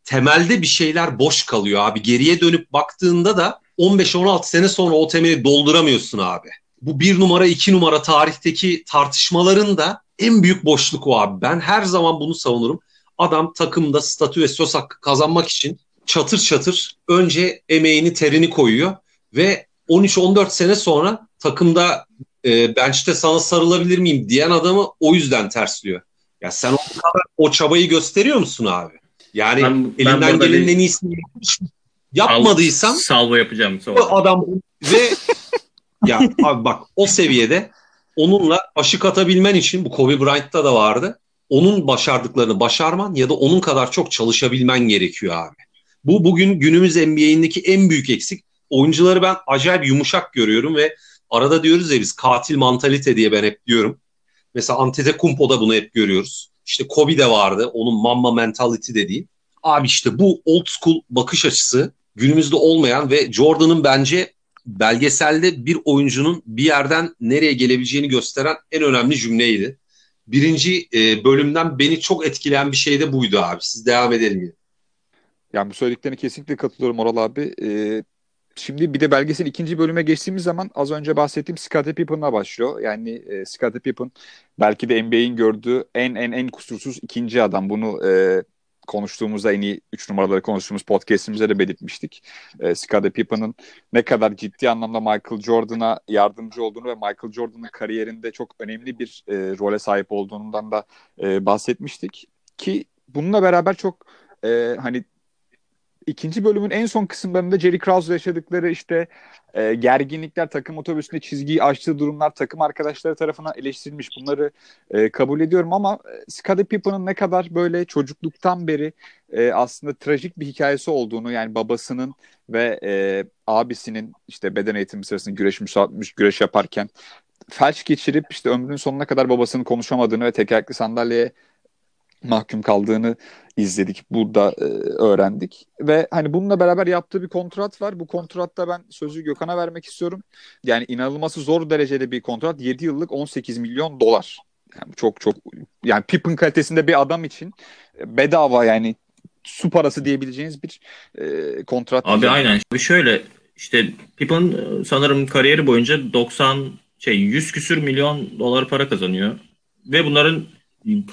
temelde bir şeyler boş kalıyor abi. Geriye dönüp baktığında da 15-16 sene sonra o temeli dolduramıyorsun abi. Bu bir numara iki numara tarihteki tartışmaların da en büyük boşluk o abi. Ben her zaman bunu savunurum. Adam takımda statü ve söz hakkı kazanmak için çatır çatır önce emeğini terini koyuyor ve 13-14 sene sonra takımda e, bench'te sana sarılabilir miyim diyen adamı o yüzden tersliyor. Ya sen o kadar o çabayı gösteriyor musun abi? Yani Ben- elinden gelenin en iyisini yapmış. Yapmadıysam Sal- salvo yapacağım sonra. bu adam ve ya abi bak o seviyede onunla aşık atabilmen için bu Kobe Bryant'ta da vardı. Onun başardıklarını başarman ya da onun kadar çok çalışabilmen gerekiyor abi. Bu bugün günümüz NBA'indeki en büyük eksik. Oyuncuları ben acayip yumuşak görüyorum ve arada diyoruz ya biz katil mantalite diye ben hep diyorum. Mesela Antetokounmpo'da bunu hep görüyoruz. İşte Kobe de vardı. Onun Mamba mentality dediği. Abi işte bu old school bakış açısı günümüzde olmayan ve Jordan'ın bence belgeselde bir oyuncunun bir yerden nereye gelebileceğini gösteren en önemli cümleydi. Birinci e, bölümden beni çok etkileyen bir şey de buydu abi. Siz devam edelim. yine. Yani bu söylediklerine kesinlikle katılıyorum Oral abi. Ee, şimdi bir de belgeselin ikinci bölüme geçtiğimiz zaman az önce bahsettiğim Scottie Pippen'la başlıyor. Yani e, Scottie Pippen belki de NBA'in gördüğü en en en kusursuz ikinci adam. Bunu e, konuştuğumuzda en iyi 3 numaraları konuştuğumuz podcastimizde de belirtmiştik. E, Scottie Pippen'ın ne kadar ciddi anlamda Michael Jordan'a yardımcı olduğunu ve Michael Jordan'ın kariyerinde çok önemli bir e, role sahip olduğundan da e, bahsetmiştik. Ki bununla beraber çok e, hani ikinci bölümün en son kısımlarında Jerry Krause yaşadıkları işte e, gerginlikler, takım otobüsünde çizgiyi aştığı durumlar takım arkadaşları tarafından eleştirilmiş. Bunları e, kabul ediyorum ama e, Scottie Pippen'ın ne kadar böyle çocukluktan beri e, aslında trajik bir hikayesi olduğunu yani babasının ve e, abisinin işte beden eğitimi sırasında güreş, müsa- güreş yaparken felç geçirip işte ömrünün sonuna kadar babasının konuşamadığını ve tekerlekli sandalyeye mahkum kaldığını izledik. Burada e, öğrendik. Ve hani bununla beraber yaptığı bir kontrat var. Bu kontratta ben sözü Gökhan'a vermek istiyorum. Yani inanılması zor derecede bir kontrat. 7 yıllık 18 milyon dolar. Yani çok çok yani Pippen kalitesinde bir adam için e, bedava yani su parası diyebileceğiniz bir e, kontrat. Abi diyeceğim. aynen. Abi şöyle işte Pippen e, sanırım kariyeri boyunca 90 şey 100 küsür milyon dolar para kazanıyor. Ve bunların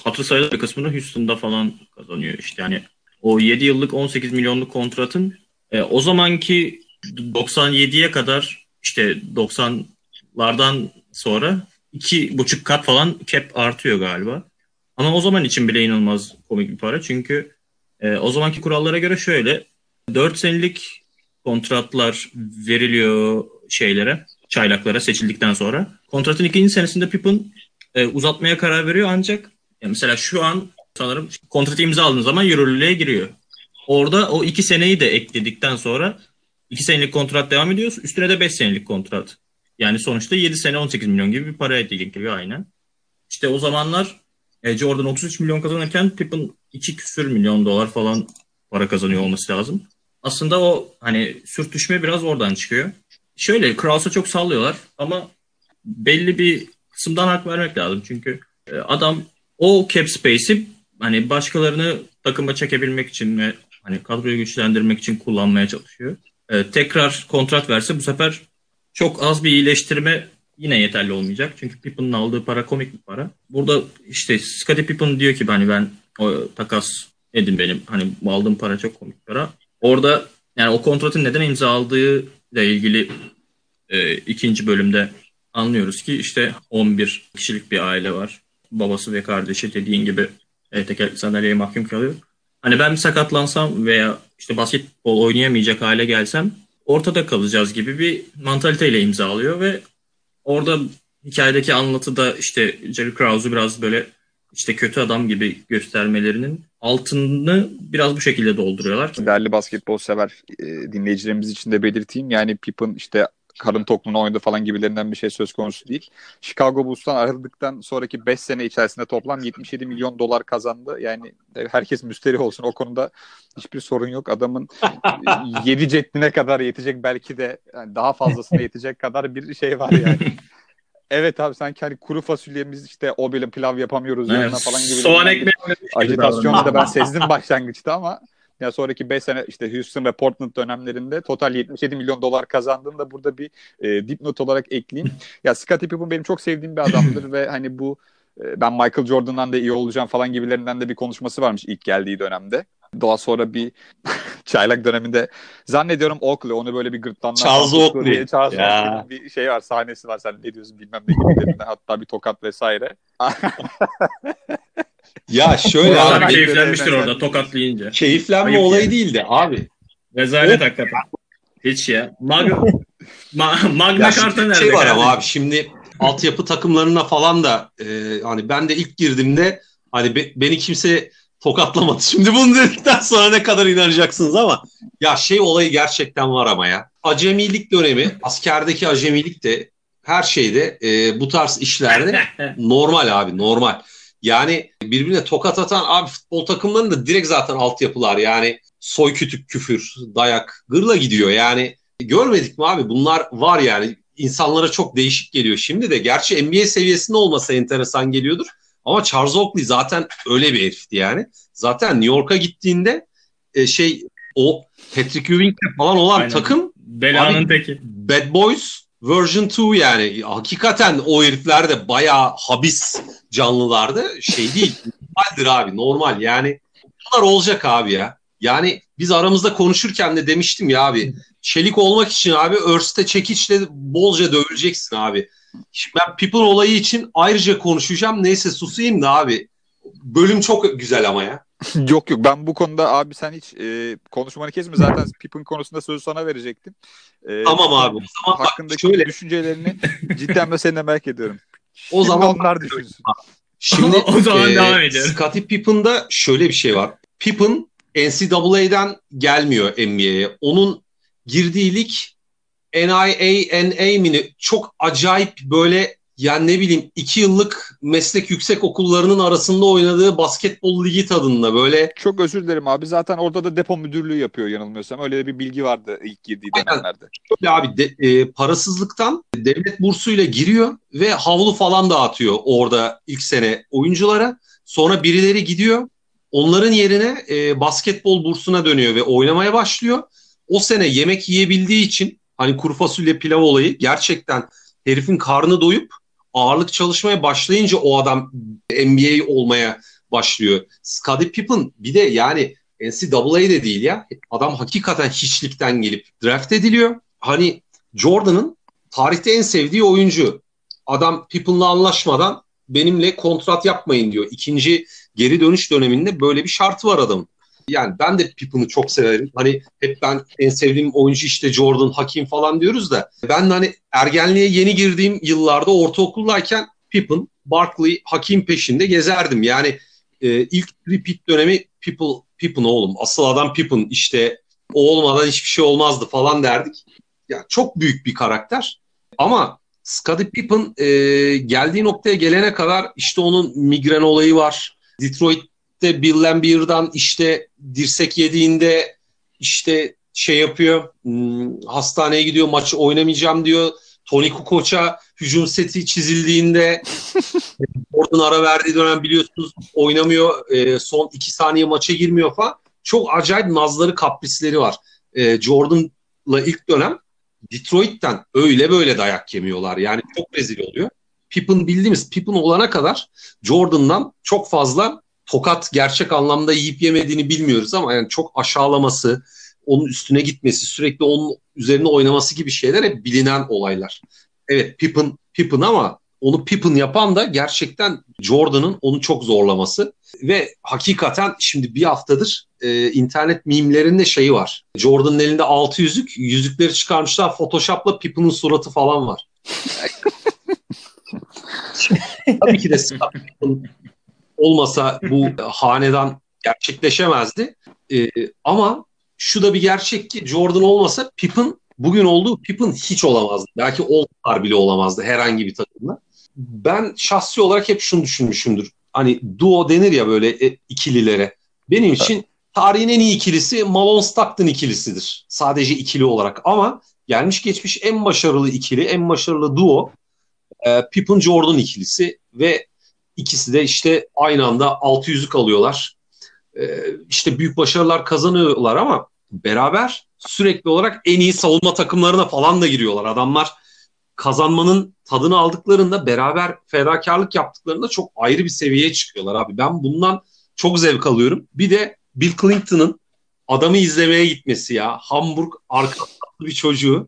hatır sayılı bir kısmını Houston'da falan kazanıyor. İşte yani o 7 yıllık 18 milyonluk kontratın e, o zamanki 97'ye kadar işte 90'lardan sonra iki buçuk kat falan cap artıyor galiba. Ama o zaman için bile inanılmaz komik bir para. Çünkü e, o zamanki kurallara göre şöyle 4 senelik kontratlar veriliyor şeylere, çaylaklara seçildikten sonra. Kontratın ikinci senesinde Pippen e, uzatmaya karar veriyor ancak mesela şu an sanırım kontratı imzaladığın zaman yürürlüğe giriyor. Orada o iki seneyi de ekledikten sonra iki senelik kontrat devam ediyor. Üstüne de beş senelik kontrat. Yani sonuçta 7 sene 18 milyon gibi bir para ediliyor aynen. İşte o zamanlar e, Jordan 33 milyon kazanırken Pippen 2 küsür milyon dolar falan para kazanıyor olması lazım. Aslında o hani sürtüşme biraz oradan çıkıyor. Şöyle Krause'a çok sallıyorlar ama belli bir kısımdan hak vermek lazım. Çünkü e, adam o cap space'i hani başkalarını takıma çekebilmek için ve hani kadroyu güçlendirmek için kullanmaya çalışıyor. Ee, tekrar kontrat verse bu sefer çok az bir iyileştirme yine yeterli olmayacak. Çünkü Pippen'ın aldığı para komik bir para. Burada işte Scottie Pippen diyor ki hani ben o takas edin benim hani aldığım para çok komik para. Orada yani o kontratın neden imza aldığı ile ilgili e, ikinci bölümde anlıyoruz ki işte 11 kişilik bir aile var. Babası ve kardeşi dediğin gibi e, tekerlekli sandalyeye mahkum kalıyor. Hani ben sakatlansam veya işte basketbol oynayamayacak hale gelsem ortada kalacağız gibi bir mantaliteyle imzalıyor ve orada hikayedeki anlatıda işte Jerry Krause'u biraz böyle işte kötü adam gibi göstermelerinin altını biraz bu şekilde dolduruyorlar. Değerli basketbol sever e, dinleyicilerimiz için de belirteyim. Yani Pippen işte karın tokluğuna oynadı falan gibilerinden bir şey söz konusu değil. Chicago Bulls'tan ayrıldıktan sonraki 5 sene içerisinde toplam 77 milyon dolar kazandı. Yani herkes müsteri olsun o konuda hiçbir sorun yok. Adamın 7 ceddine kadar yetecek belki de yani daha fazlasına yetecek kadar bir şey var yani. Evet abi sanki hani kuru fasulyemiz işte o bile pilav yapamıyoruz evet, yanına falan gibi. Soğan ekmeği. Agitasyonu da ben sezdim başlangıçta ama yani sonraki 5 sene işte Houston ve Portland dönemlerinde total 77 milyon dolar kazandığında burada bir e, dipnot olarak ekleyeyim. ya Scottie Pippen benim çok sevdiğim bir adamdır ve hani bu e, ben Michael Jordan'dan da iyi olacağım falan gibilerinden de bir konuşması varmış ilk geldiği dönemde. Daha sonra bir çaylak döneminde zannediyorum Oakley onu böyle bir gırtlanlar. Charles Oakley. Charles Oakley'nin bir şey var sahnesi var sen ne diyorsun bilmem ne gibi hatta bir tokat vesaire. Ya şöyle abi. keyiflenmiştir orada tokatlayınca. Keyiflenme Ayıp olayı yani. değildi abi. Rezalet hakikaten. Hiç ya. Mag Ma Magna Carta nerede? Şey var ama abi şimdi altyapı takımlarına falan da e, hani ben de ilk girdiğimde hani be, beni kimse tokatlamadı. Şimdi bunu dedikten sonra ne kadar inanacaksınız ama ya şey olayı gerçekten var ama ya. Acemilik dönemi, askerdeki acemilik de her şeyde e, bu tarz işlerde normal abi normal. Yani birbirine tokat atan abi futbol takımlarının da direkt zaten altyapılar yani soy kütük küfür, dayak, gırla gidiyor yani. Görmedik mi abi bunlar var yani insanlara çok değişik geliyor. Şimdi de gerçi NBA seviyesinde olmasa enteresan geliyordur. Ama Charles Oakley zaten öyle bir herifti yani. Zaten New York'a gittiğinde e, şey o Patrick Ewing falan olan Aynen. takım Belanın abi, peki. Bad Boys version 2 yani hakikaten o herifler de bayağı habis canlılardı. Şey değil. normaldir abi normal yani. Bunlar olacak abi ya. Yani biz aramızda konuşurken de demiştim ya abi. Çelik olmak için abi örste çekiçle bolca dövüleceksin abi. Şimdi ben People olayı için ayrıca konuşacağım. Neyse susayım da abi. Bölüm çok güzel ama ya. yok yok ben bu konuda abi sen hiç e, konuşmanı kesme zaten Pippen konusunda sözü sana verecektim. E, tamam abi. O zaman hakkındaki şöyle. düşüncelerini cidden ben seninle merak ediyorum. O Şimdi zaman onlar düşünsün. Şimdi o zaman e, devam ediyorum. Scottie Pippen'da şöyle bir şey var. Pippen NCAA'den gelmiyor NBA'ye. Onun girdiği lig NIA, NA mini çok acayip böyle yani ne bileyim iki yıllık meslek yüksek okullarının arasında oynadığı basketbol ligi tadında böyle. Çok özür dilerim abi zaten orada da depo müdürlüğü yapıyor yanılmıyorsam öyle bir bilgi vardı ilk girdiği dönemlerde. Şöyle abi de, e, parasızlıktan devlet bursuyla giriyor ve havlu falan dağıtıyor orada ilk sene oyunculara. Sonra birileri gidiyor onların yerine e, basketbol bursuna dönüyor ve oynamaya başlıyor. O sene yemek yiyebildiği için hani kuru fasulye pilav olayı gerçekten herifin karnı doyup ağırlık çalışmaya başlayınca o adam NBA olmaya başlıyor. Scottie Pippen bir de yani NCAA'de değil ya. Adam hakikaten hiçlikten gelip draft ediliyor. Hani Jordan'ın tarihte en sevdiği oyuncu. Adam Pippen'la anlaşmadan benimle kontrat yapmayın diyor. İkinci geri dönüş döneminde böyle bir şartı var adamın. Yani ben de Pippen'ı çok severim. Hani hep ben en sevdiğim oyuncu işte Jordan, Hakim falan diyoruz da ben de hani ergenliğe yeni girdiğim yıllarda ortaokuldayken Pippen, Barkley, Hakim peşinde gezerdim. Yani e, ilk repeat dönemi People, Pippen oğlum. Asıl adam Pippen. İşte o olmadan hiçbir şey olmazdı falan derdik. Ya çok büyük bir karakter. Ama Scottie Pippen e, geldiği noktaya gelene kadar işte onun migren olayı var. Detroit'te Bill Laimbeer'dan işte dirsek yediğinde işte şey yapıyor. Hmm, hastaneye gidiyor maçı oynamayacağım diyor. Tony Kukoc'a hücum seti çizildiğinde oradan ara verdiği dönem biliyorsunuz oynamıyor. E, son iki saniye maça girmiyor falan. Çok acayip nazları kaprisleri var. E, Jordan'la ilk dönem Detroit'ten öyle böyle dayak yemiyorlar. Yani çok rezil oluyor. Pippen bildiğimiz Pippen olana kadar Jordan'dan çok fazla tokat gerçek anlamda yiyip yemediğini bilmiyoruz ama yani çok aşağılaması, onun üstüne gitmesi, sürekli onun üzerine oynaması gibi şeyler hep bilinen olaylar. Evet Pippen Pippen ama onu Pippen yapan da gerçekten Jordan'ın onu çok zorlaması ve hakikaten şimdi bir haftadır e, internet mimlerinde şeyi var. Jordan'ın elinde altı yüzük, yüzükleri çıkarmışlar Photoshop'la Pippen'ın suratı falan var. Tabii ki de Pippen olmasa bu hanedan gerçekleşemezdi. E, ama şu da bir gerçek ki Jordan olmasa Pippen bugün olduğu Pippen hiç olamazdı. Belki All-Star bile olamazdı herhangi bir takımda. Ben şahsi olarak hep şunu düşünmüşümdür. Hani duo denir ya böyle e, ikililere. Benim için tarihin en iyi ikilisi Malone Stockton ikilisidir. Sadece ikili olarak ama gelmiş geçmiş en başarılı ikili, en başarılı duo e, Pippen Jordan ikilisi ve ikisi de işte aynı anda 600'lük alıyorlar. E, işte büyük başarılar kazanıyorlar ama beraber sürekli olarak en iyi savunma takımlarına falan da giriyorlar. Adamlar kazanmanın tadını aldıklarında beraber fedakarlık yaptıklarında çok ayrı bir seviyeye çıkıyorlar abi. Ben bundan çok zevk alıyorum. Bir de Bill Clinton'ın adamı izlemeye gitmesi ya. Hamburg arka bir çocuğu.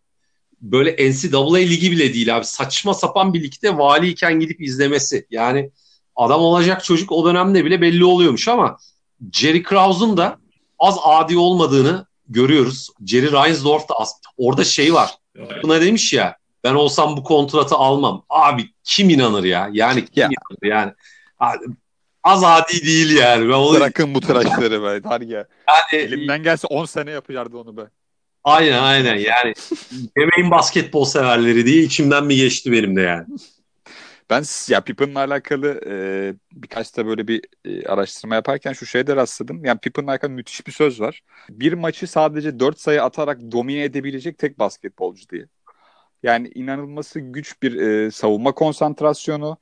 Böyle NCAA ligi bile değil abi. Saçma sapan bir ligde valiyken gidip izlemesi. Yani adam olacak çocuk o dönemde bile belli oluyormuş ama Jerry Krause'un da az adi olmadığını görüyoruz. Jerry Reinsdorf da az. Orada şey var. Buna demiş ya ben olsam bu kontratı almam. Abi kim inanır ya? Yani kim ya. inanır yani? Az adi değil yani. Ben onu... Bırakın bu tıraşları be. Var ya. Yani, Elimden gelse 10 sene yapacaktı onu be. Aynen aynen yani. Demeyin basketbol severleri diye içimden mi geçti benim de yani. Ben ya Pippen'la alakalı e, birkaç da böyle bir e, araştırma yaparken şu şeyde rastladım. Yani Pippen'la alakalı müthiş bir söz var. Bir maçı sadece 4 sayı atarak domine edebilecek tek basketbolcu diye. Yani inanılması güç bir e, savunma konsantrasyonu.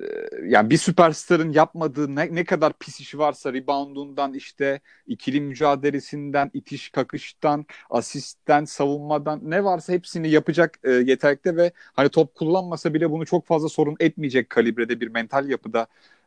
E, yani bir süperstarın yapmadığı ne, ne kadar pis işi varsa reboundundan işte ikili mücadelesinden, itiş kakıştan, asistten, savunmadan ne varsa hepsini yapacak e, yetenekte ve hani top kullanmasa bile bunu çok fazla sorun etmeyecek kalibrede bir mental yapıda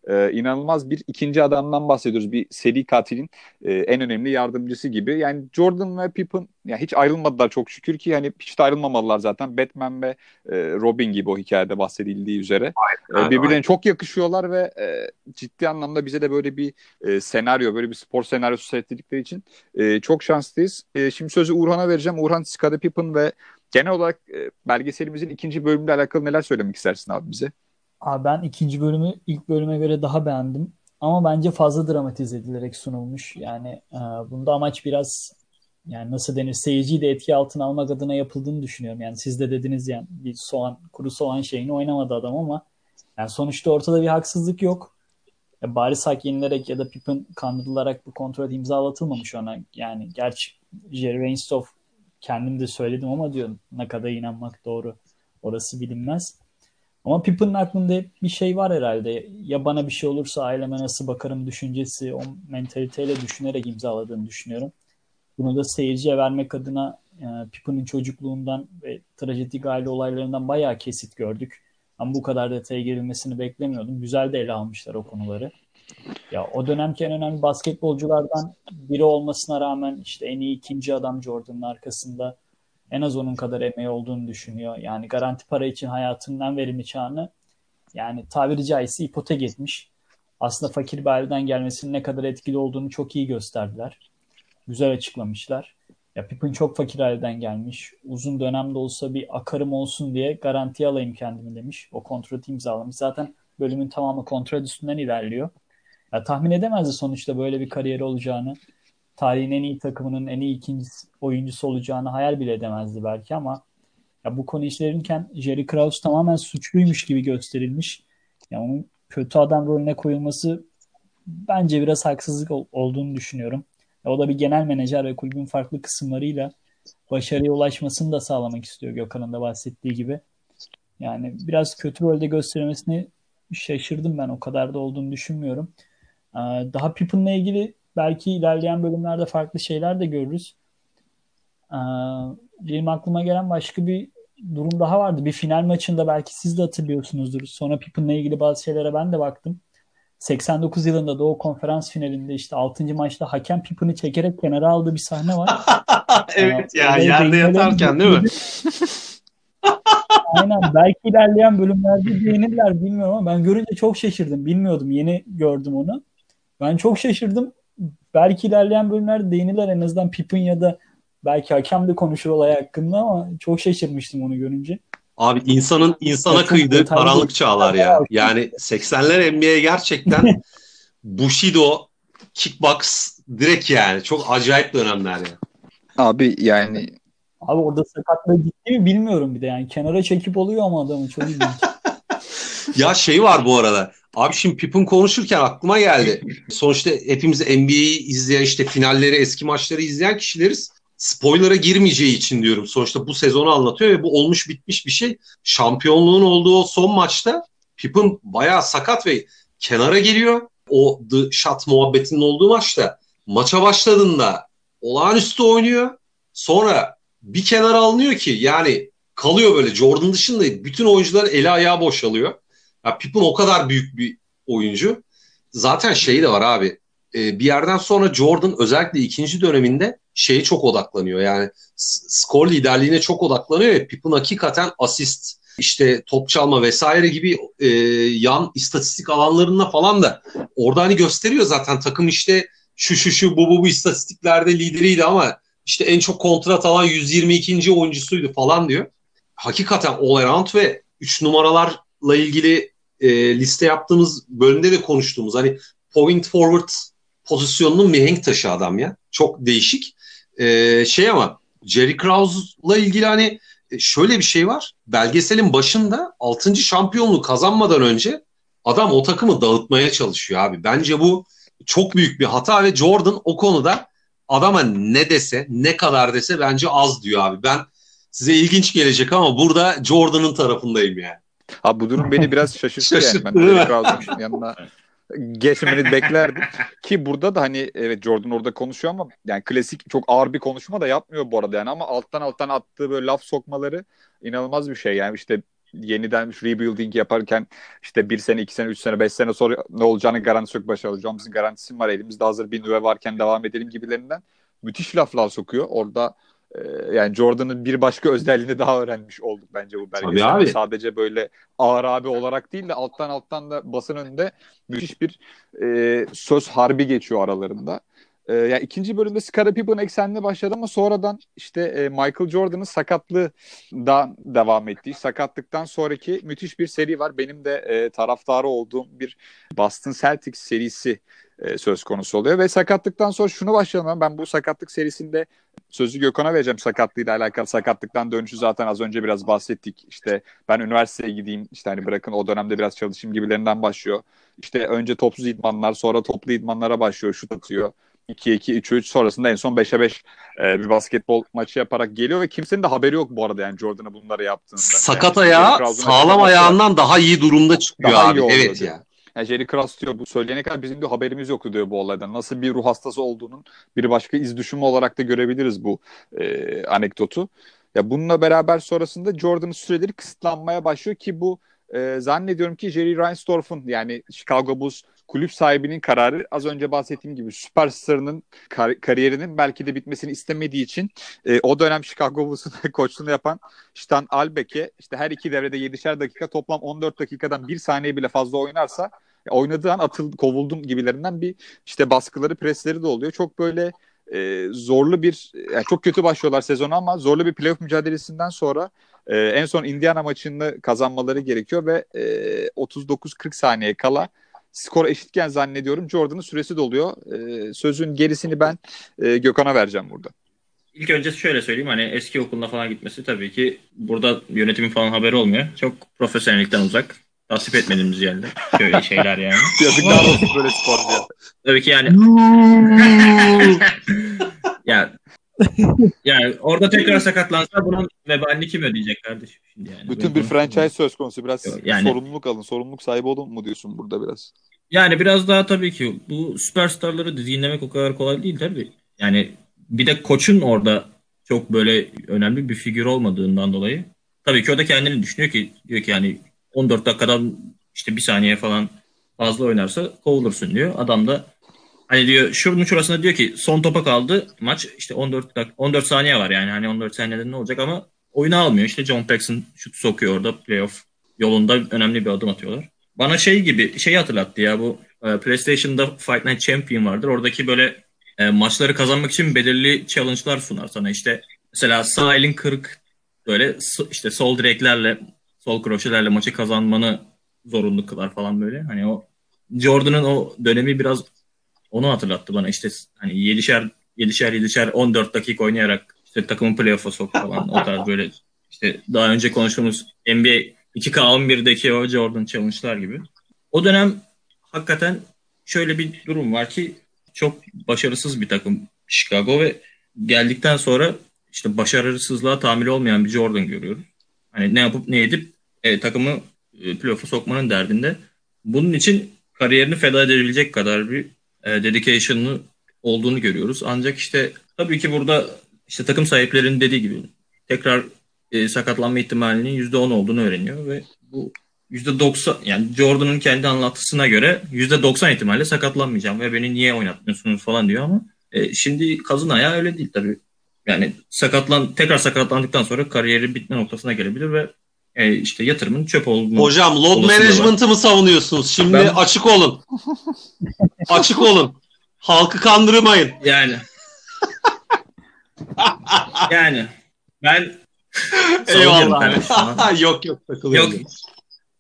e, inanılmaz bir ikinci adamdan bahsediyoruz. Bir seri katilin e, en önemli yardımcısı gibi. Yani Jordan ve Pippen yani hiç ayrılmadılar çok şükür ki yani hiç de ayrılmamalılar zaten. Batman ve e, Robin gibi o hikayede bahsedildiği üzere. Aynen, e, birbirlerine aynen. çok yakışıyorlar ve e, ciddi anlamda bize de böyle bir e, senaryo, böyle bir spor senaryosu seyrettikleri için e, çok şanslıyız. E, şimdi sözü Urhan'a vereceğim. Urhan Skade Pippen ve genel olarak e, belgeselimizin ikinci bölümüyle alakalı neler söylemek istersin abi bize? Abi ben ikinci bölümü ilk bölüme göre daha beğendim. Ama bence fazla dramatize edilerek sunulmuş. Yani e, bunda amaç biraz yani nasıl denir seyirciyi de etki altına almak adına yapıldığını düşünüyorum. Yani siz de dediniz yani bir soğan, kuru soğan şeyini oynamadı adam ama yani sonuçta ortada bir haksızlık yok. Ya bari hak yenilerek ya da Pippen kandırılarak bu kontrat imzalatılmamış ona. Yani gerçi Jerry Reinsdorf kendim de söyledim ama diyorum ne kadar inanmak doğru. Orası bilinmez. Ama Pippen'ın aklında bir şey var herhalde. Ya bana bir şey olursa aileme nasıl bakarım düşüncesi, o mentaliteyle düşünerek imzaladığını düşünüyorum. Bunu da seyirciye vermek adına e, Pippen'ın çocukluğundan ve trajedik aile olaylarından bayağı kesit gördük. Ama bu kadar detaya girilmesini beklemiyordum. Güzel de ele almışlar o konuları. Ya o dönemki en önemli basketbolculardan biri olmasına rağmen işte en iyi ikinci adam Jordan'ın arkasında en az onun kadar emeği olduğunu düşünüyor. Yani garanti para için hayatının verimli çağını yani tabiri caizse ipotek etmiş. Aslında fakir bir aileden gelmesinin ne kadar etkili olduğunu çok iyi gösterdiler. Güzel açıklamışlar. Ya Pippen çok fakir aileden gelmiş. Uzun dönemde olsa bir akarım olsun diye garantiye alayım kendimi demiş. O kontratı imzalamış. Zaten bölümün tamamı kontrat üstünden ilerliyor. Ya, tahmin edemezdi sonuçta böyle bir kariyeri olacağını. Tarihin en iyi takımının en iyi ikinci oyuncusu olacağını hayal bile edemezdi belki ama ya bu konu işlenirken Jerry Krause tamamen suçluymuş gibi gösterilmiş. Ya onun kötü adam rolüne koyulması bence biraz haksızlık olduğunu düşünüyorum. Ya o da bir genel menajer ve kulübün farklı kısımlarıyla başarıya ulaşmasını da sağlamak istiyor Gökhan'ın da bahsettiği gibi. Yani biraz kötü rolde gösterilmesini şaşırdım ben. O kadar da olduğunu düşünmüyorum. Ee, daha Pippen'la ilgili belki ilerleyen bölümlerde farklı şeyler de görürüz. Ee, benim aklıma gelen başka bir durum daha vardı. Bir final maçında belki siz de hatırlıyorsunuzdur. Sonra Pippen'la ilgili bazı şeylere ben de baktım. 89 yılında Doğu Konferans finalinde işte 6. maçta hakem Pippen'ı çekerek kenara aldığı bir sahne var. evet ya yerde yatarken değil mi? Aynen. Belki ilerleyen bölümlerde değinirler bilmiyorum ama ben görünce çok şaşırdım. Bilmiyordum. Yeni gördüm onu. Ben çok şaşırdım. Belki ilerleyen bölümlerde değinirler en azından Pippin ya da belki hakem de konuşur olay hakkında ama çok şaşırmıştım onu görünce. Abi insanın insana kıydığı karanlık çağlar ya. Yani 80'ler NBA gerçekten Bushido, kickbox direkt yani. Çok acayip dönemler ya. Abi yani Abi orada sakatlığı gitti mi bilmiyorum bir de yani. Kenara çekip oluyor ama adamı çok ilginç. ya şey var bu arada. Abi şimdi Pippen konuşurken aklıma geldi. Sonuçta hepimiz NBA'yi izleyen işte finalleri, eski maçları izleyen kişileriz. Spoiler'a girmeyeceği için diyorum. Sonuçta bu sezonu anlatıyor ve bu olmuş bitmiş bir şey. Şampiyonluğun olduğu son maçta Pippen bayağı sakat ve kenara geliyor. O The Shot muhabbetinin olduğu maçta. Maça başladığında olağanüstü oynuyor. Sonra bir kenara alınıyor ki yani kalıyor böyle Jordan dışında bütün oyuncular eli ayağı boşalıyor. Ya Pippen o kadar büyük bir oyuncu. Zaten şey de var abi. E, bir yerden sonra Jordan özellikle ikinci döneminde şeye çok odaklanıyor. Yani skor liderliğine çok odaklanıyor ve Pippen hakikaten asist, işte top çalma vesaire gibi e, yan istatistik alanlarında falan da orada hani gösteriyor zaten takım işte şu şu şu bu bu bu istatistiklerde lideriydi ama işte en çok kontrat alan 122. oyuncusuydu falan diyor. Hakikaten all around ve 3 numaralarla ilgili e, liste yaptığımız bölümde de konuştuğumuz hani point forward pozisyonunun mihenk taşı adam ya. Çok değişik. E, şey ama Jerry Krause'la ilgili hani e, şöyle bir şey var. Belgeselin başında 6. şampiyonluğu kazanmadan önce adam o takımı dağıtmaya çalışıyor abi. Bence bu çok büyük bir hata ve Jordan o konuda adama ne dese ne kadar dese bence az diyor abi. Ben size ilginç gelecek ama burada Jordan'ın tarafındayım yani. Abi bu durum beni biraz şaşırttı, yani. Ben Derek Rose'un yanına geçmeni beklerdim. Ki burada da hani evet Jordan orada konuşuyor ama yani klasik çok ağır bir konuşma da yapmıyor bu arada yani ama alttan alttan attığı böyle laf sokmaları inanılmaz bir şey yani işte yeniden rebuilding yaparken işte bir sene, iki sene, üç sene, beş sene sonra ne olacağını garantisi yok başarılı olacağımızın garantisi var elimizde hazır bir nüve varken devam edelim gibilerinden müthiş laflar sokuyor. Orada yani Jordan'ın bir başka özelliğini daha öğrenmiş olduk bence bu belgeselde. Sadece böyle ağır abi olarak değil de alttan alttan da basın önünde müthiş bir e, söz harbi geçiyor aralarında. E, yani ikinci bölümde Pippen eksenine başladı ama sonradan işte e, Michael Jordan'ın sakatlığından devam ettiği, sakatlıktan sonraki müthiş bir seri var. Benim de e, taraftarı olduğum bir Boston Celtics serisi e, söz konusu oluyor. Ve sakatlıktan sonra şunu başlayalım. Ben bu sakatlık serisinde sözü Gökhan'a vereceğim sakatlığıyla alakalı. Sakatlıktan dönüşü zaten az önce biraz bahsettik. İşte ben üniversiteye gideyim, işte hani bırakın o dönemde biraz çalışayım gibilerinden başlıyor. İşte önce topsuz idmanlar, sonra toplu idmanlara başlıyor, şut atıyor. 2-2, 3-3 sonrasında en son 5'e 5 e, bir basketbol maçı yaparak geliyor ve kimsenin de haberi yok bu arada yani Jordan'a bunları yaptığında. Sakat yani, ayağı sağlam ayağından daha iyi durumda çıkıyor daha abi. evet ya. Yani Jerry Krause diyor bu söyleyene kadar bizim de haberimiz yoktu diyor bu olaydan. Nasıl bir ruh hastası olduğunun bir başka iz düşümü olarak da görebiliriz bu e, anekdotu. Ya bununla beraber sonrasında Jordan'ın süreleri kısıtlanmaya başlıyor ki bu e, zannediyorum ki Jerry Reinsdorf'un yani Chicago Bulls kulüp sahibinin kararı az önce bahsettiğim gibi süperstarının kar- kariyerinin belki de bitmesini istemediği için e, o dönem Chicago Bulls'un koçluğunu yapan Stan Albeck'e işte her iki devrede 7'şer dakika toplam 14 dakikadan bir saniye bile fazla oynarsa oynadığı an atıl kovuldum gibilerinden bir işte baskıları presleri de oluyor. Çok böyle e, zorlu bir yani çok kötü başlıyorlar sezonu ama zorlu bir playoff mücadelesinden sonra e, en son Indiana maçını kazanmaları gerekiyor ve e, 39-40 saniye kala skor eşitken zannediyorum Jordan'ın süresi doluyor. E, sözün gerisini ben e, Gökhan'a vereceğim burada. İlk önce şöyle söyleyeyim hani eski okuluna falan gitmesi tabii ki burada yönetimin falan haberi olmuyor. Çok profesyonellikten uzak. Tasvip etmediğimiz yerde. Şöyle şeyler yani. Yazıklar olsun böyle sporcuya. Tabii ki yani ya yani orada tekrar sakatlansa bunun vebalini kim ödeyecek kardeşim şimdi yani. Bütün bir franchise söz konusu. Biraz Yani- sorumluluk alın. Sorumluluk sahibi olun mu diyorsun burada biraz? Yani biraz daha tabii ki bu süperstarları dinlemek o kadar kolay değil tabii. Yani bir de koçun orada çok böyle önemli bir figür olmadığından dolayı. Tabii ki o da kendini düşünüyor ki diyor ki yani 14 dakikadan işte bir saniye falan fazla oynarsa kovulursun diyor. Adam da hani diyor şunun şurasında diyor ki son topa kaldı maç işte 14 dak 14 saniye var yani hani 14 saniyede ne olacak ama oyunu almıyor. İşte John Paxson şut sokuyor orada playoff yolunda önemli bir adım atıyorlar. Bana şey gibi şeyi hatırlattı ya bu e, PlayStation'da Fight Night Champion vardır. Oradaki böyle e, maçları kazanmak için belirli challenge'lar sunar sana. İşte mesela sağ elin kırık böyle işte sol direklerle sol kroşelerle maçı kazanmanı zorunlu kılar falan böyle. Hani o Jordan'ın o dönemi biraz onu hatırlattı bana. İşte hani 7'şer 7'şer 7'şer 14 dakika oynayarak işte takımın playoff'a sok falan o tarz böyle işte daha önce konuştuğumuz NBA 2K11'deki o Jordan challenge'lar gibi. O dönem hakikaten şöyle bir durum var ki çok başarısız bir takım Chicago ve geldikten sonra işte başarısızlığa tahammül olmayan bir Jordan görüyoruz. Hani ne yapıp ne edip e, takımı e, playoff'a sokmanın derdinde. Bunun için kariyerini feda edebilecek kadar bir e, dedication'ı olduğunu görüyoruz. Ancak işte tabii ki burada işte takım sahiplerinin dediği gibi tekrar e, sakatlanma ihtimalinin %10 olduğunu öğreniyor ve bu %90 yani Jordan'ın kendi anlatısına göre %90 ihtimalle sakatlanmayacağım ve beni niye oynatmıyorsunuz falan diyor ama e, şimdi kazın ayağı öyle değil tabii. Yani sakatlan tekrar sakatlandıktan sonra kariyeri bitme noktasına gelebilir ve e, işte yatırımın çöp olduğunu Hocam load management'ı mı savunuyorsunuz? Şimdi Ben- açık olun. açık olun. Halkı kandırmayın. yani yani ben Eyvallah. yok yok takılıyorum. Yok.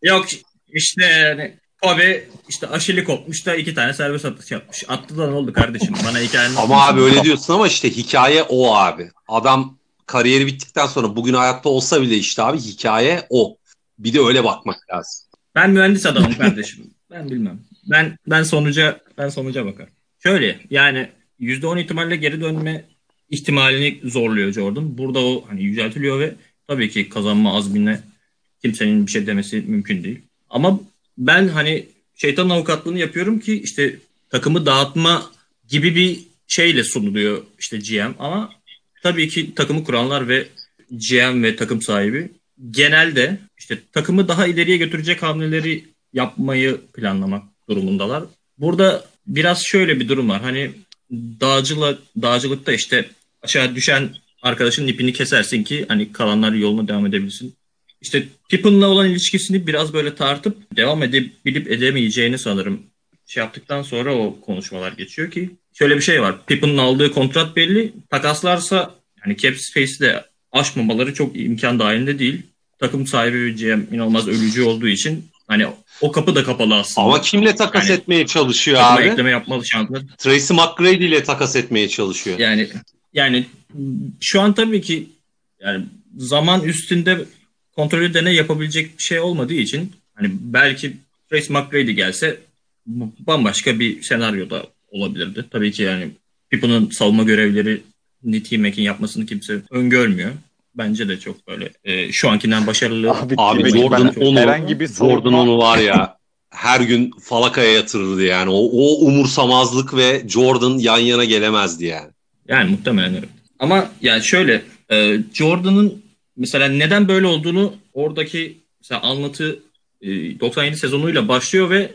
Yok işte yani Kobe işte aşili kopmuş da iki tane serbest atış yapmış. Attı da ne oldu kardeşim? Bana hikayenin Ama abi öyle diyorsun ama işte hikaye o abi. Adam kariyeri bittikten sonra bugün hayatta olsa bile işte abi hikaye o. Bir de öyle bakmak lazım. Ben mühendis adamım kardeşim. Ben bilmem. Ben ben sonuca ben sonuca bakarım. Şöyle yani %10 ihtimalle geri dönme ihtimalini zorluyor Jordan. Burada o hani yüceltiliyor ve tabii ki kazanma azmine kimsenin bir şey demesi mümkün değil. Ama ben hani şeytanın avukatlığını yapıyorum ki işte takımı dağıtma gibi bir şeyle sunuluyor işte GM ama tabii ki takımı kuranlar ve GM ve takım sahibi genelde işte takımı daha ileriye götürecek hamleleri yapmayı planlamak durumundalar. Burada biraz şöyle bir durum var. Hani dağcıla, dağcılıkta işte aşağı düşen arkadaşın ipini kesersin ki hani kalanlar yoluna devam edebilsin. İşte Pippen'la olan ilişkisini biraz böyle tartıp devam edebilip edemeyeceğini sanırım şey yaptıktan sonra o konuşmalar geçiyor ki şöyle bir şey var. Pippen'ın aldığı kontrat belli. Takaslarsa yani cap space'i de aşmamaları çok imkan dahilinde değil. Takım sahibi GM inanılmaz ölücü olduğu için hani o kapı da kapalı aslında. Ama kimle takas Yani etmeye çalışıyor abi? ekleme yapmalı şanslar. Tracy McGrady ile takas etmeye çalışıyor. Yani yani şu an tabii ki yani zaman üstünde kontrolü deney yapabilecek bir şey olmadığı için hani belki Trace McGrady gelse bambaşka bir senaryo da olabilirdi. Tabii ki yani Pippen'ın savunma görevleri T-Mac'in yapmasını kimse öngörmüyor. Bence de çok böyle e, şu ankinden başarılı. Abi, Abi Jordan ben- onu, herhangi bir Jordan savunma- onu var ya her gün falakaya yatırırdı yani. O, o umursamazlık ve Jordan yan yana gelemezdi yani. Yani muhtemelen evet. Ama yani şöyle e, Jordan'ın mesela neden böyle olduğunu oradaki mesela anlatı e, 97 sezonuyla başlıyor ve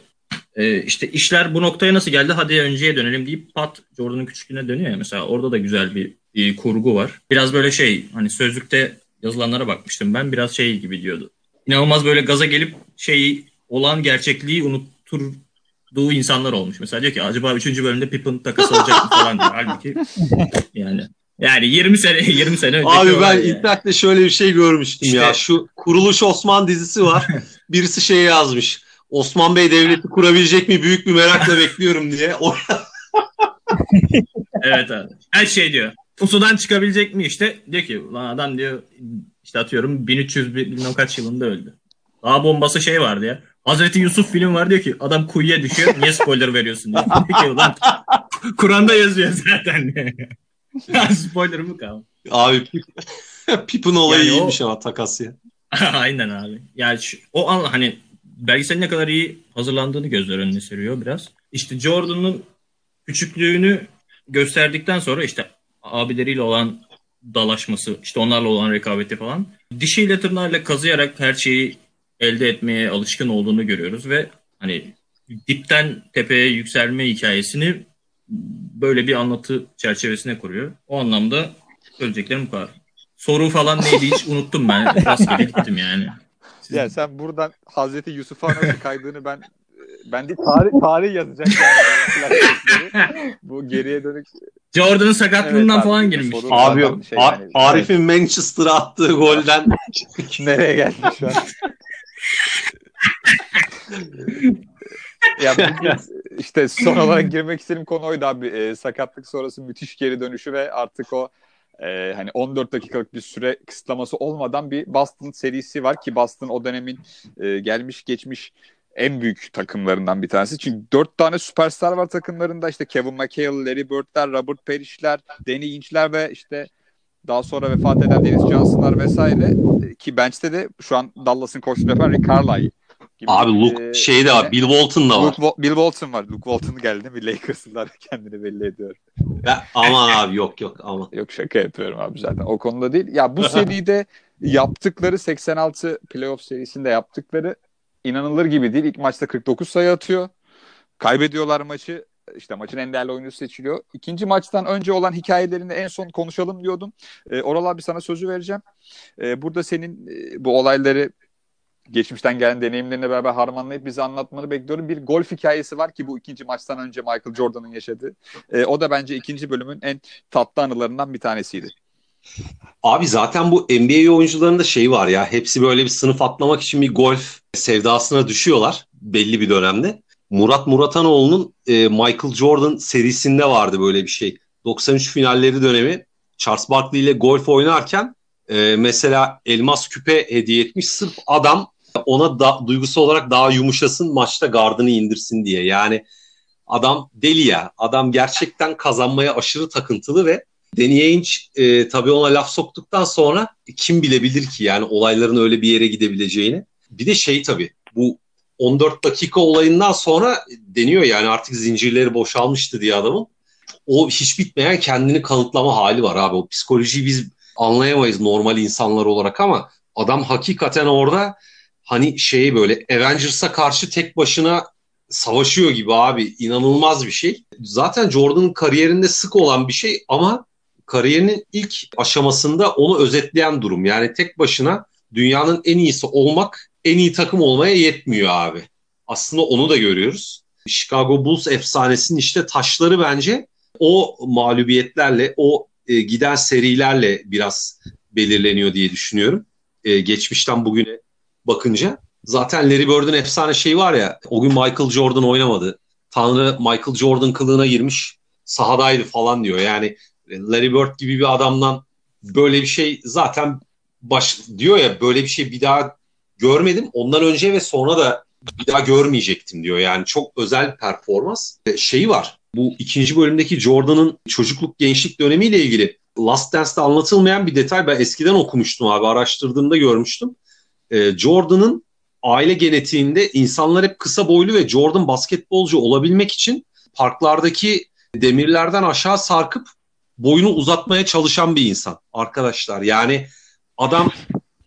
e, işte işler bu noktaya nasıl geldi hadi önceye dönelim deyip pat Jordan'ın küçüklüğüne dönüyor ya mesela orada da güzel bir, bir kurgu var. Biraz böyle şey hani sözlükte yazılanlara bakmıştım ben biraz şey gibi diyordu. İnanılmaz böyle gaza gelip şeyi olan gerçekliği unutturduğu insanlar olmuş. Mesela diyor ki acaba 3. bölümde Pippen takası olacak mı falan diyor. Halbuki yani yani 20 sene 20 sene önceki Abi ben yani. internette şöyle bir şey görmüştüm İşte- ya. Şu Kuruluş Osman dizisi var. Birisi şey yazmış. Osman Bey devleti kurabilecek mi büyük bir merakla bekliyorum diye. Evet abi. Her şey diyor. Pusudan çıkabilecek mi işte? Diyor ki lan adam diyor işte atıyorum 1300 bilmem kaç yılında öldü. Daha bombası şey vardı ya. Hazreti Yusuf film var diyor ki adam kuyuya düşüyor. Niye spoiler veriyorsun diyor. diyor ki lan Kur'an'da yazıyor zaten. spoiler mı kaldı? Abi Pip'in olayı Yani o- iyiymiş ama takas ya. Aynen abi. Yani şu- o an hani belgeselin ne kadar iyi hazırlandığını gözler önüne seriyor biraz. İşte Jordan'ın küçüklüğünü gösterdikten sonra işte abileriyle olan dalaşması, işte onlarla olan rekabeti falan. Dişiyle tırnağıyla kazıyarak her şeyi elde etmeye alışkın olduğunu görüyoruz ve hani dipten tepeye yükselme hikayesini böyle bir anlatı çerçevesine kuruyor. O anlamda söyleyeceklerim bu kadar. Soru falan neydi hiç unuttum ben. Rastgele gittim yani. Ya sen buradan Hazreti Yusuf'a nasıl kaydığını ben ben de tarih tarih yazacak yani. Bu geriye dönük Jordan'ın sakatlığından Evet falan girmiş. Abi Zaten şey yani- Arif'in Manchester'a attığı golden nereye geldi şu an? ya bugün işte son olarak girmek istediğim konu oydu abi. E, sakatlık sonrası müthiş geri dönüşü ve artık o e, hani 14 dakikalık bir süre kısıtlaması olmadan bir Boston serisi var ki Boston o dönemin e, gelmiş geçmiş en büyük takımlarından bir tanesi. Çünkü dört tane süperstar var takımlarında. İşte Kevin McHale, Larry Bird'ler, Robert Parrish'ler, Danny Ainge'ler ve işte daha sonra vefat eden Dennis Johnson'lar vesaire. E, Ki bench'te de şu an Dallas'ın koçluğunu yapan Rick Carlisle. Gibi, Abi Luke e, şeyde var. Bill Walton da var. Luke, Bill Walton var. Luke Walton geldi mi Lakers'lılar kendini belli ediyor. Ya, aman abi yok yok aman. Yok şaka yapıyorum abi zaten. O konuda değil. Ya bu seride yaptıkları 86 playoff serisinde yaptıkları inanılır gibi değil. İlk maçta 49 sayı atıyor. Kaybediyorlar maçı. İşte maçın en değerli oyuncusu seçiliyor. İkinci maçtan önce olan hikayelerini en son konuşalım diyordum. E, Oral abi sana sözü vereceğim. E, burada senin e, bu olayları geçmişten gelen deneyimlerine beraber harmanlayıp bize anlatmanı bekliyorum. Bir golf hikayesi var ki bu ikinci maçtan önce Michael Jordan'ın yaşadığı. E, o da bence ikinci bölümün en tatlı anılarından bir tanesiydi. Abi zaten bu NBA oyuncularında şey var ya hepsi böyle bir sınıf atlamak için bir golf sevdasına düşüyorlar belli bir dönemde. Murat Muratanoğlu'nun e, Michael Jordan serisinde vardı böyle bir şey. 93 finalleri dönemi Charles Barkley ile golf oynarken e, mesela elmas küpe hediye etmiş sırf adam ona da, duygusu olarak daha yumuşasın maçta gardını indirsin diye. Yani adam deli ya. Adam gerçekten kazanmaya aşırı takıntılı ve Danny Ainge e, tabii ona laf soktuktan sonra kim bilebilir ki yani olayların öyle bir yere gidebileceğini. Bir de şey tabii bu 14 dakika olayından sonra deniyor yani artık zincirleri boşalmıştı diye adamın. O hiç bitmeyen kendini kanıtlama hali var abi. O psikolojiyi biz anlayamayız normal insanlar olarak ama adam hakikaten orada hani şeyi böyle Avengers'a karşı tek başına savaşıyor gibi abi. inanılmaz bir şey. Zaten Jordan'ın kariyerinde sık olan bir şey ama kariyerinin ilk aşamasında onu özetleyen durum. Yani tek başına dünyanın en iyisi olmak en iyi takım olmaya yetmiyor abi. Aslında onu da görüyoruz. Chicago Bulls efsanesinin işte taşları bence o mağlubiyetlerle, o e, giden serilerle biraz belirleniyor diye düşünüyorum. E, geçmişten bugüne bakınca. Zaten Larry Bird'ün efsane şeyi var ya, o gün Michael Jordan oynamadı. Tanrı Michael Jordan kılığına girmiş, sahadaydı falan diyor. Yani Larry Bird gibi bir adamdan böyle bir şey zaten baş diyor ya böyle bir şey bir daha görmedim. Ondan önce ve sonra da bir daha görmeyecektim diyor. Yani çok özel performans. E, Şeyi var. Bu ikinci bölümdeki Jordan'ın çocukluk gençlik dönemiyle ilgili Last Dance'da anlatılmayan bir detay. Ben eskiden okumuştum abi. Araştırdığımda görmüştüm. E, Jordan'ın aile genetiğinde insanlar hep kısa boylu ve Jordan basketbolcu olabilmek için parklardaki demirlerden aşağı sarkıp boyunu uzatmaya çalışan bir insan arkadaşlar. Yani adam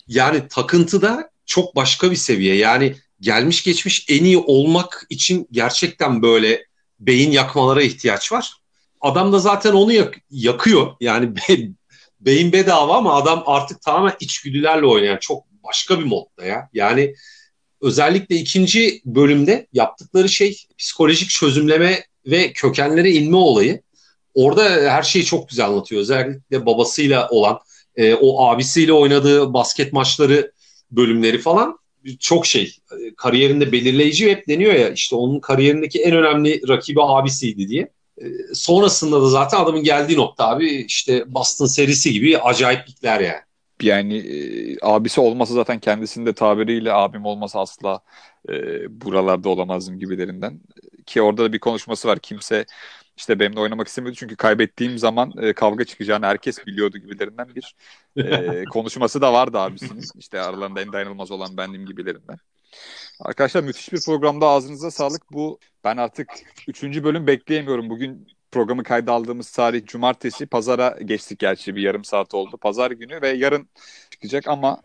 yani takıntıda çok başka bir seviye. Yani gelmiş geçmiş en iyi olmak için gerçekten böyle beyin yakmalara ihtiyaç var. Adam da zaten onu yak- yakıyor. Yani be- beyin bedava ama adam artık tamamen içgüdülerle oynayan çok başka bir modda ya. Yani özellikle ikinci bölümde yaptıkları şey psikolojik çözümleme ve kökenlere inme olayı. Orada her şeyi çok güzel anlatıyor. Özellikle babasıyla olan, e, o abisiyle oynadığı basket maçları bölümleri falan çok şey kariyerinde belirleyici hep deniyor ya işte onun kariyerindeki en önemli rakibi abisiydi diye. E, sonrasında da zaten adamın geldiği nokta abi işte Boston serisi gibi acayiplikler yani. Yani e, abisi olmasa zaten kendisinde tabiriyle abim olmasa asla e, buralarda olamazdım gibilerinden. Ki orada da bir konuşması var. Kimse işte benimle oynamak istemiyordu çünkü kaybettiğim zaman e, kavga çıkacağını herkes biliyordu gibilerinden bir e, konuşması da vardı abisinin. İşte aralarında en dayanılmaz olan bendim gibilerinden. Arkadaşlar müthiş bir programda ağzınıza sağlık. Bu ben artık 3. bölüm bekleyemiyorum. Bugün programı kayda aldığımız tarih cumartesi. Pazara geçtik gerçi bir yarım saat oldu. Pazar günü ve yarın çıkacak ama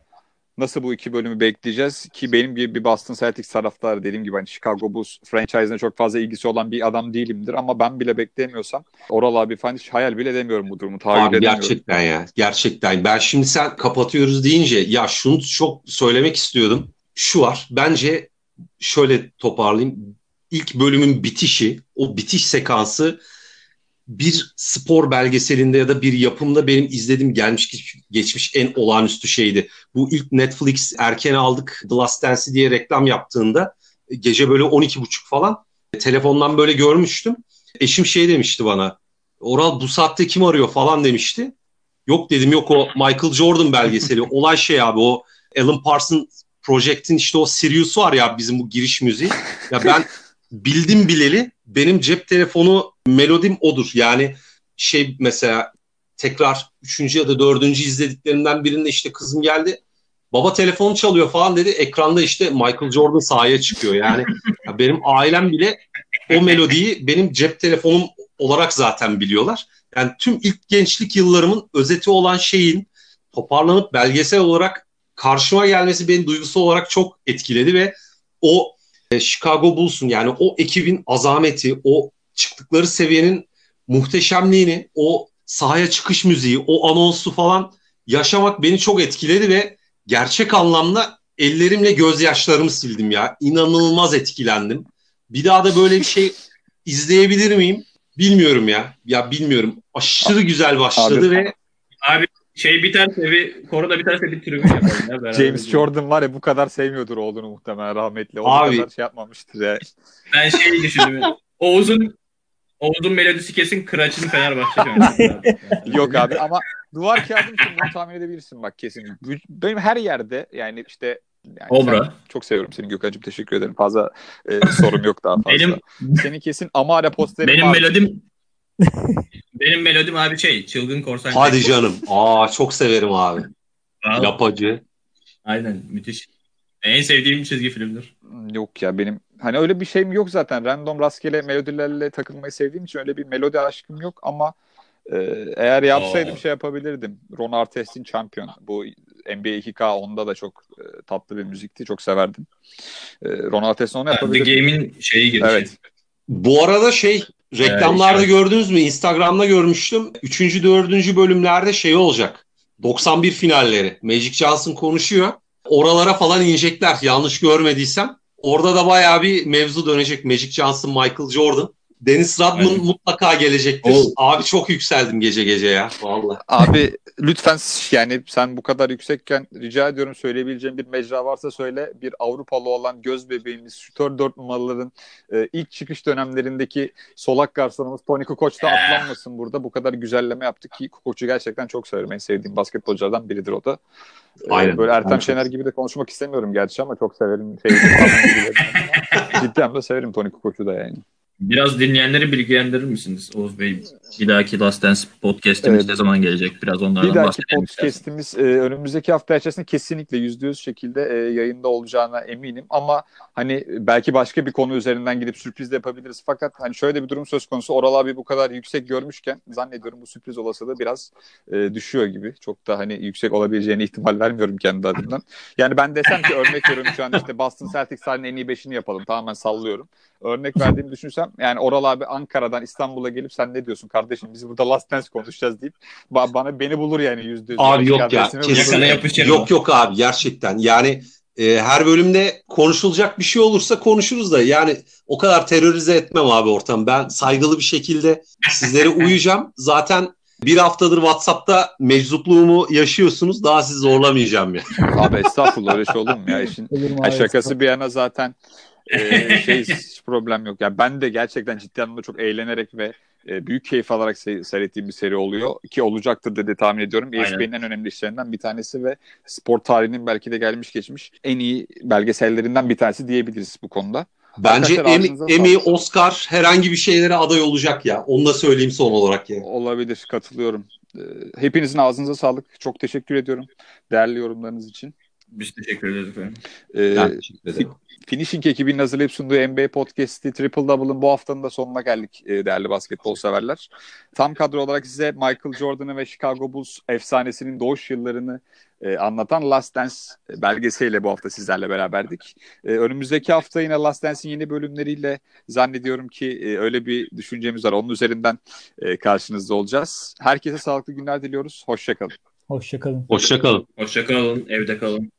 nasıl bu iki bölümü bekleyeceğiz ki benim gibi bir Boston Celtics taraftarı dediğim gibi hani Chicago Bulls franchise'ine çok fazla ilgisi olan bir adam değilimdir ama ben bile bekleyemiyorsam Oral abi falan hiç hayal bile edemiyorum bu durumu. Tahayyül abi edemiyorum. gerçekten ya gerçekten ben şimdi sen kapatıyoruz deyince ya şunu çok söylemek istiyordum. Şu var bence şöyle toparlayayım ilk bölümün bitişi o bitiş sekansı bir spor belgeselinde ya da bir yapımda benim izlediğim gelmiş geçmiş en olağanüstü şeydi. Bu ilk Netflix erken aldık The Last Dance'i diye reklam yaptığında gece böyle 12.30 falan telefondan böyle görmüştüm. Eşim şey demişti bana Oral bu saatte kim arıyor falan demişti. Yok dedim yok o Michael Jordan belgeseli. Olay şey abi o Alan Parsons Project'in işte o Sirius var ya bizim bu giriş müziği. Ya ben bildim bileli benim cep telefonu melodim odur. Yani şey mesela tekrar üçüncü ya da dördüncü izlediklerimden birinde işte kızım geldi. Baba telefonu çalıyor falan dedi. Ekranda işte Michael Jordan sahaya çıkıyor. Yani benim ailem bile o melodiyi benim cep telefonum olarak zaten biliyorlar. Yani tüm ilk gençlik yıllarımın özeti olan şeyin toparlanıp belgesel olarak karşıma gelmesi beni duygusal olarak çok etkiledi ve o Chicago Bulls'un yani o ekibin azameti, o çıktıkları seviyenin muhteşemliğini, o sahaya çıkış müziği, o anonsu falan yaşamak beni çok etkiledi ve gerçek anlamda ellerimle gözyaşlarımı sildim ya. İnanılmaz etkilendim. Bir daha da böyle bir şey izleyebilir miyim? Bilmiyorum ya. Ya bilmiyorum. Aşırı güzel başladı abi, ve abi şey biterse bir korona biterse bir tribün yapalım ya. James Jordan var ya bu kadar sevmiyordur oğlunu muhtemelen rahmetli. O Abi, kadar şey yapmamıştır ya. Ben şey düşündüm. Oğuz'un Oğuz'un melodisi kesin Kıraç'ın Fenerbahçe Yok abi ama duvar kağıdım için bunu tahmin edebilirsin bak kesin. Benim her yerde yani işte yani Obra. Çok seviyorum seni Gökhan'cığım teşekkür ederim. Fazla e, sorum yok daha fazla. Benim, Senin kesin Amara posteri Benim var. melodim benim melodim abi şey çılgın korsan. Hadi şey. canım. Aa çok severim abi. Abi. Lapacı. Aynen müthiş. En sevdiğim çizgi filmdir. Yok ya benim hani öyle bir şeyim yok zaten. Random rastgele melodilerle takılmayı sevdiğim için öyle bir melodi aşkım yok ama e, eğer yapsaydım Oo. şey yapabilirdim. Ron Artest'in Champion. Bu NBA 2K onda da çok e, tatlı bir müzikti. Çok severdim. E, Ron Artest'in onu yapabilirdim. The Game'in şeyi gibi. Evet. Bu arada şey Reklamlarda ee, gördünüz mü? Instagram'da görmüştüm. Üçüncü, dördüncü bölümlerde şey olacak. 91 finalleri. Magic Johnson konuşuyor. Oralara falan inecekler yanlış görmediysem. Orada da bayağı bir mevzu dönecek. Magic Johnson, Michael Jordan. Deniz Radman Aynen. mutlaka gelecektir. Oo. Abi çok yükseldim gece gece ya. Vallahi. Abi lütfen yani sen bu kadar yüksekken rica ediyorum söyleyebileceğim bir mecra varsa söyle. Bir Avrupalı olan göz bebeğimiz şutör dört numaraların e, ilk çıkış dönemlerindeki solak garsonumuz Tony Kukoc da atlanmasın burada. Bu kadar güzelleme yaptı ki Kukoc'u gerçekten çok severim. En sevdiğim basketbolculardan biridir o da. E, Aynen. Böyle Ertem Şener gibi de konuşmak istemiyorum gerçi ama çok severim. Cidden de severim Tony Kukoc'u da yani. Biraz dinleyenleri bilgilendirir misiniz Oğuz Bey? Bir dahaki Last Dance podcast'imiz evet. ne zaman gelecek? Biraz onlardan Bir dahaki podcast'imiz e, önümüzdeki hafta içerisinde kesinlikle yüzde yüz şekilde e, yayında olacağına eminim. Ama hani belki başka bir konu üzerinden gidip sürpriz de yapabiliriz. Fakat hani şöyle bir durum söz konusu. Oral abi bu kadar yüksek görmüşken zannediyorum bu sürpriz olasılığı biraz e, düşüyor gibi. Çok da hani yüksek olabileceğine ihtimal vermiyorum kendi adımdan. Yani ben desem ki örnek veriyorum şu an işte Boston Celtics halinin en iyi beşini yapalım. Tamamen sallıyorum. Örnek verdiğimi düşünsem yani Oral abi Ankara'dan İstanbul'a gelip sen ne diyorsun kardeşim biz burada Last Dance konuşacağız deyip bana beni bulur yani yüzde yüz. Abi yok ya kesinlikle yok yok abi gerçekten yani e, her bölümde konuşulacak bir şey olursa konuşuruz da yani o kadar terörize etmem abi ortam ben saygılı bir şekilde sizlere uyacağım zaten Bir haftadır WhatsApp'ta meczupluğumu yaşıyorsunuz. Daha sizi zorlamayacağım ya. Abi estağfurullah öyle şey olur mu ya? İşin Olur mu abi? şakası bir yana zaten e, şey problem yok. Yani ben de gerçekten ciddi anlamda çok eğlenerek ve e, büyük keyif alarak se- seyrettiğim bir seri oluyor. Ki olacaktır dedi tahmin ediyorum. ESPN'in en önemli işlerinden bir tanesi ve spor tarihinin belki de gelmiş geçmiş en iyi belgesellerinden bir tanesi diyebiliriz bu konuda. Bence Emmy. Oscar herhangi bir şeylere aday olacak ya. Onu da söyleyeyim son olarak ya. Olabilir, katılıyorum. E, hepinizin ağzınıza sağlık. Çok teşekkür ediyorum değerli yorumlarınız için. Biz teşekkür ederiz efendim. E, Ben teşekkür ederim. Finishing ekibinin hazırlayıp sunduğu NBA Podcast'i Triple Double'ın bu haftanın da sonuna geldik e, değerli basketbol severler. Tam kadro olarak size Michael Jordan'ı ve Chicago Bulls efsanesinin doğuş yıllarını e, anlatan Last Dance belgeseliyle bu hafta sizlerle beraberdik. E, önümüzdeki hafta yine Last Dance'in yeni bölümleriyle zannediyorum ki e, öyle bir düşüncemiz var. Onun üzerinden e, karşınızda olacağız. Herkese sağlıklı günler diliyoruz. Hoşçakalın. Hoşçakalın. Hoşçakalın. Hoşça kalın. Evde kalın.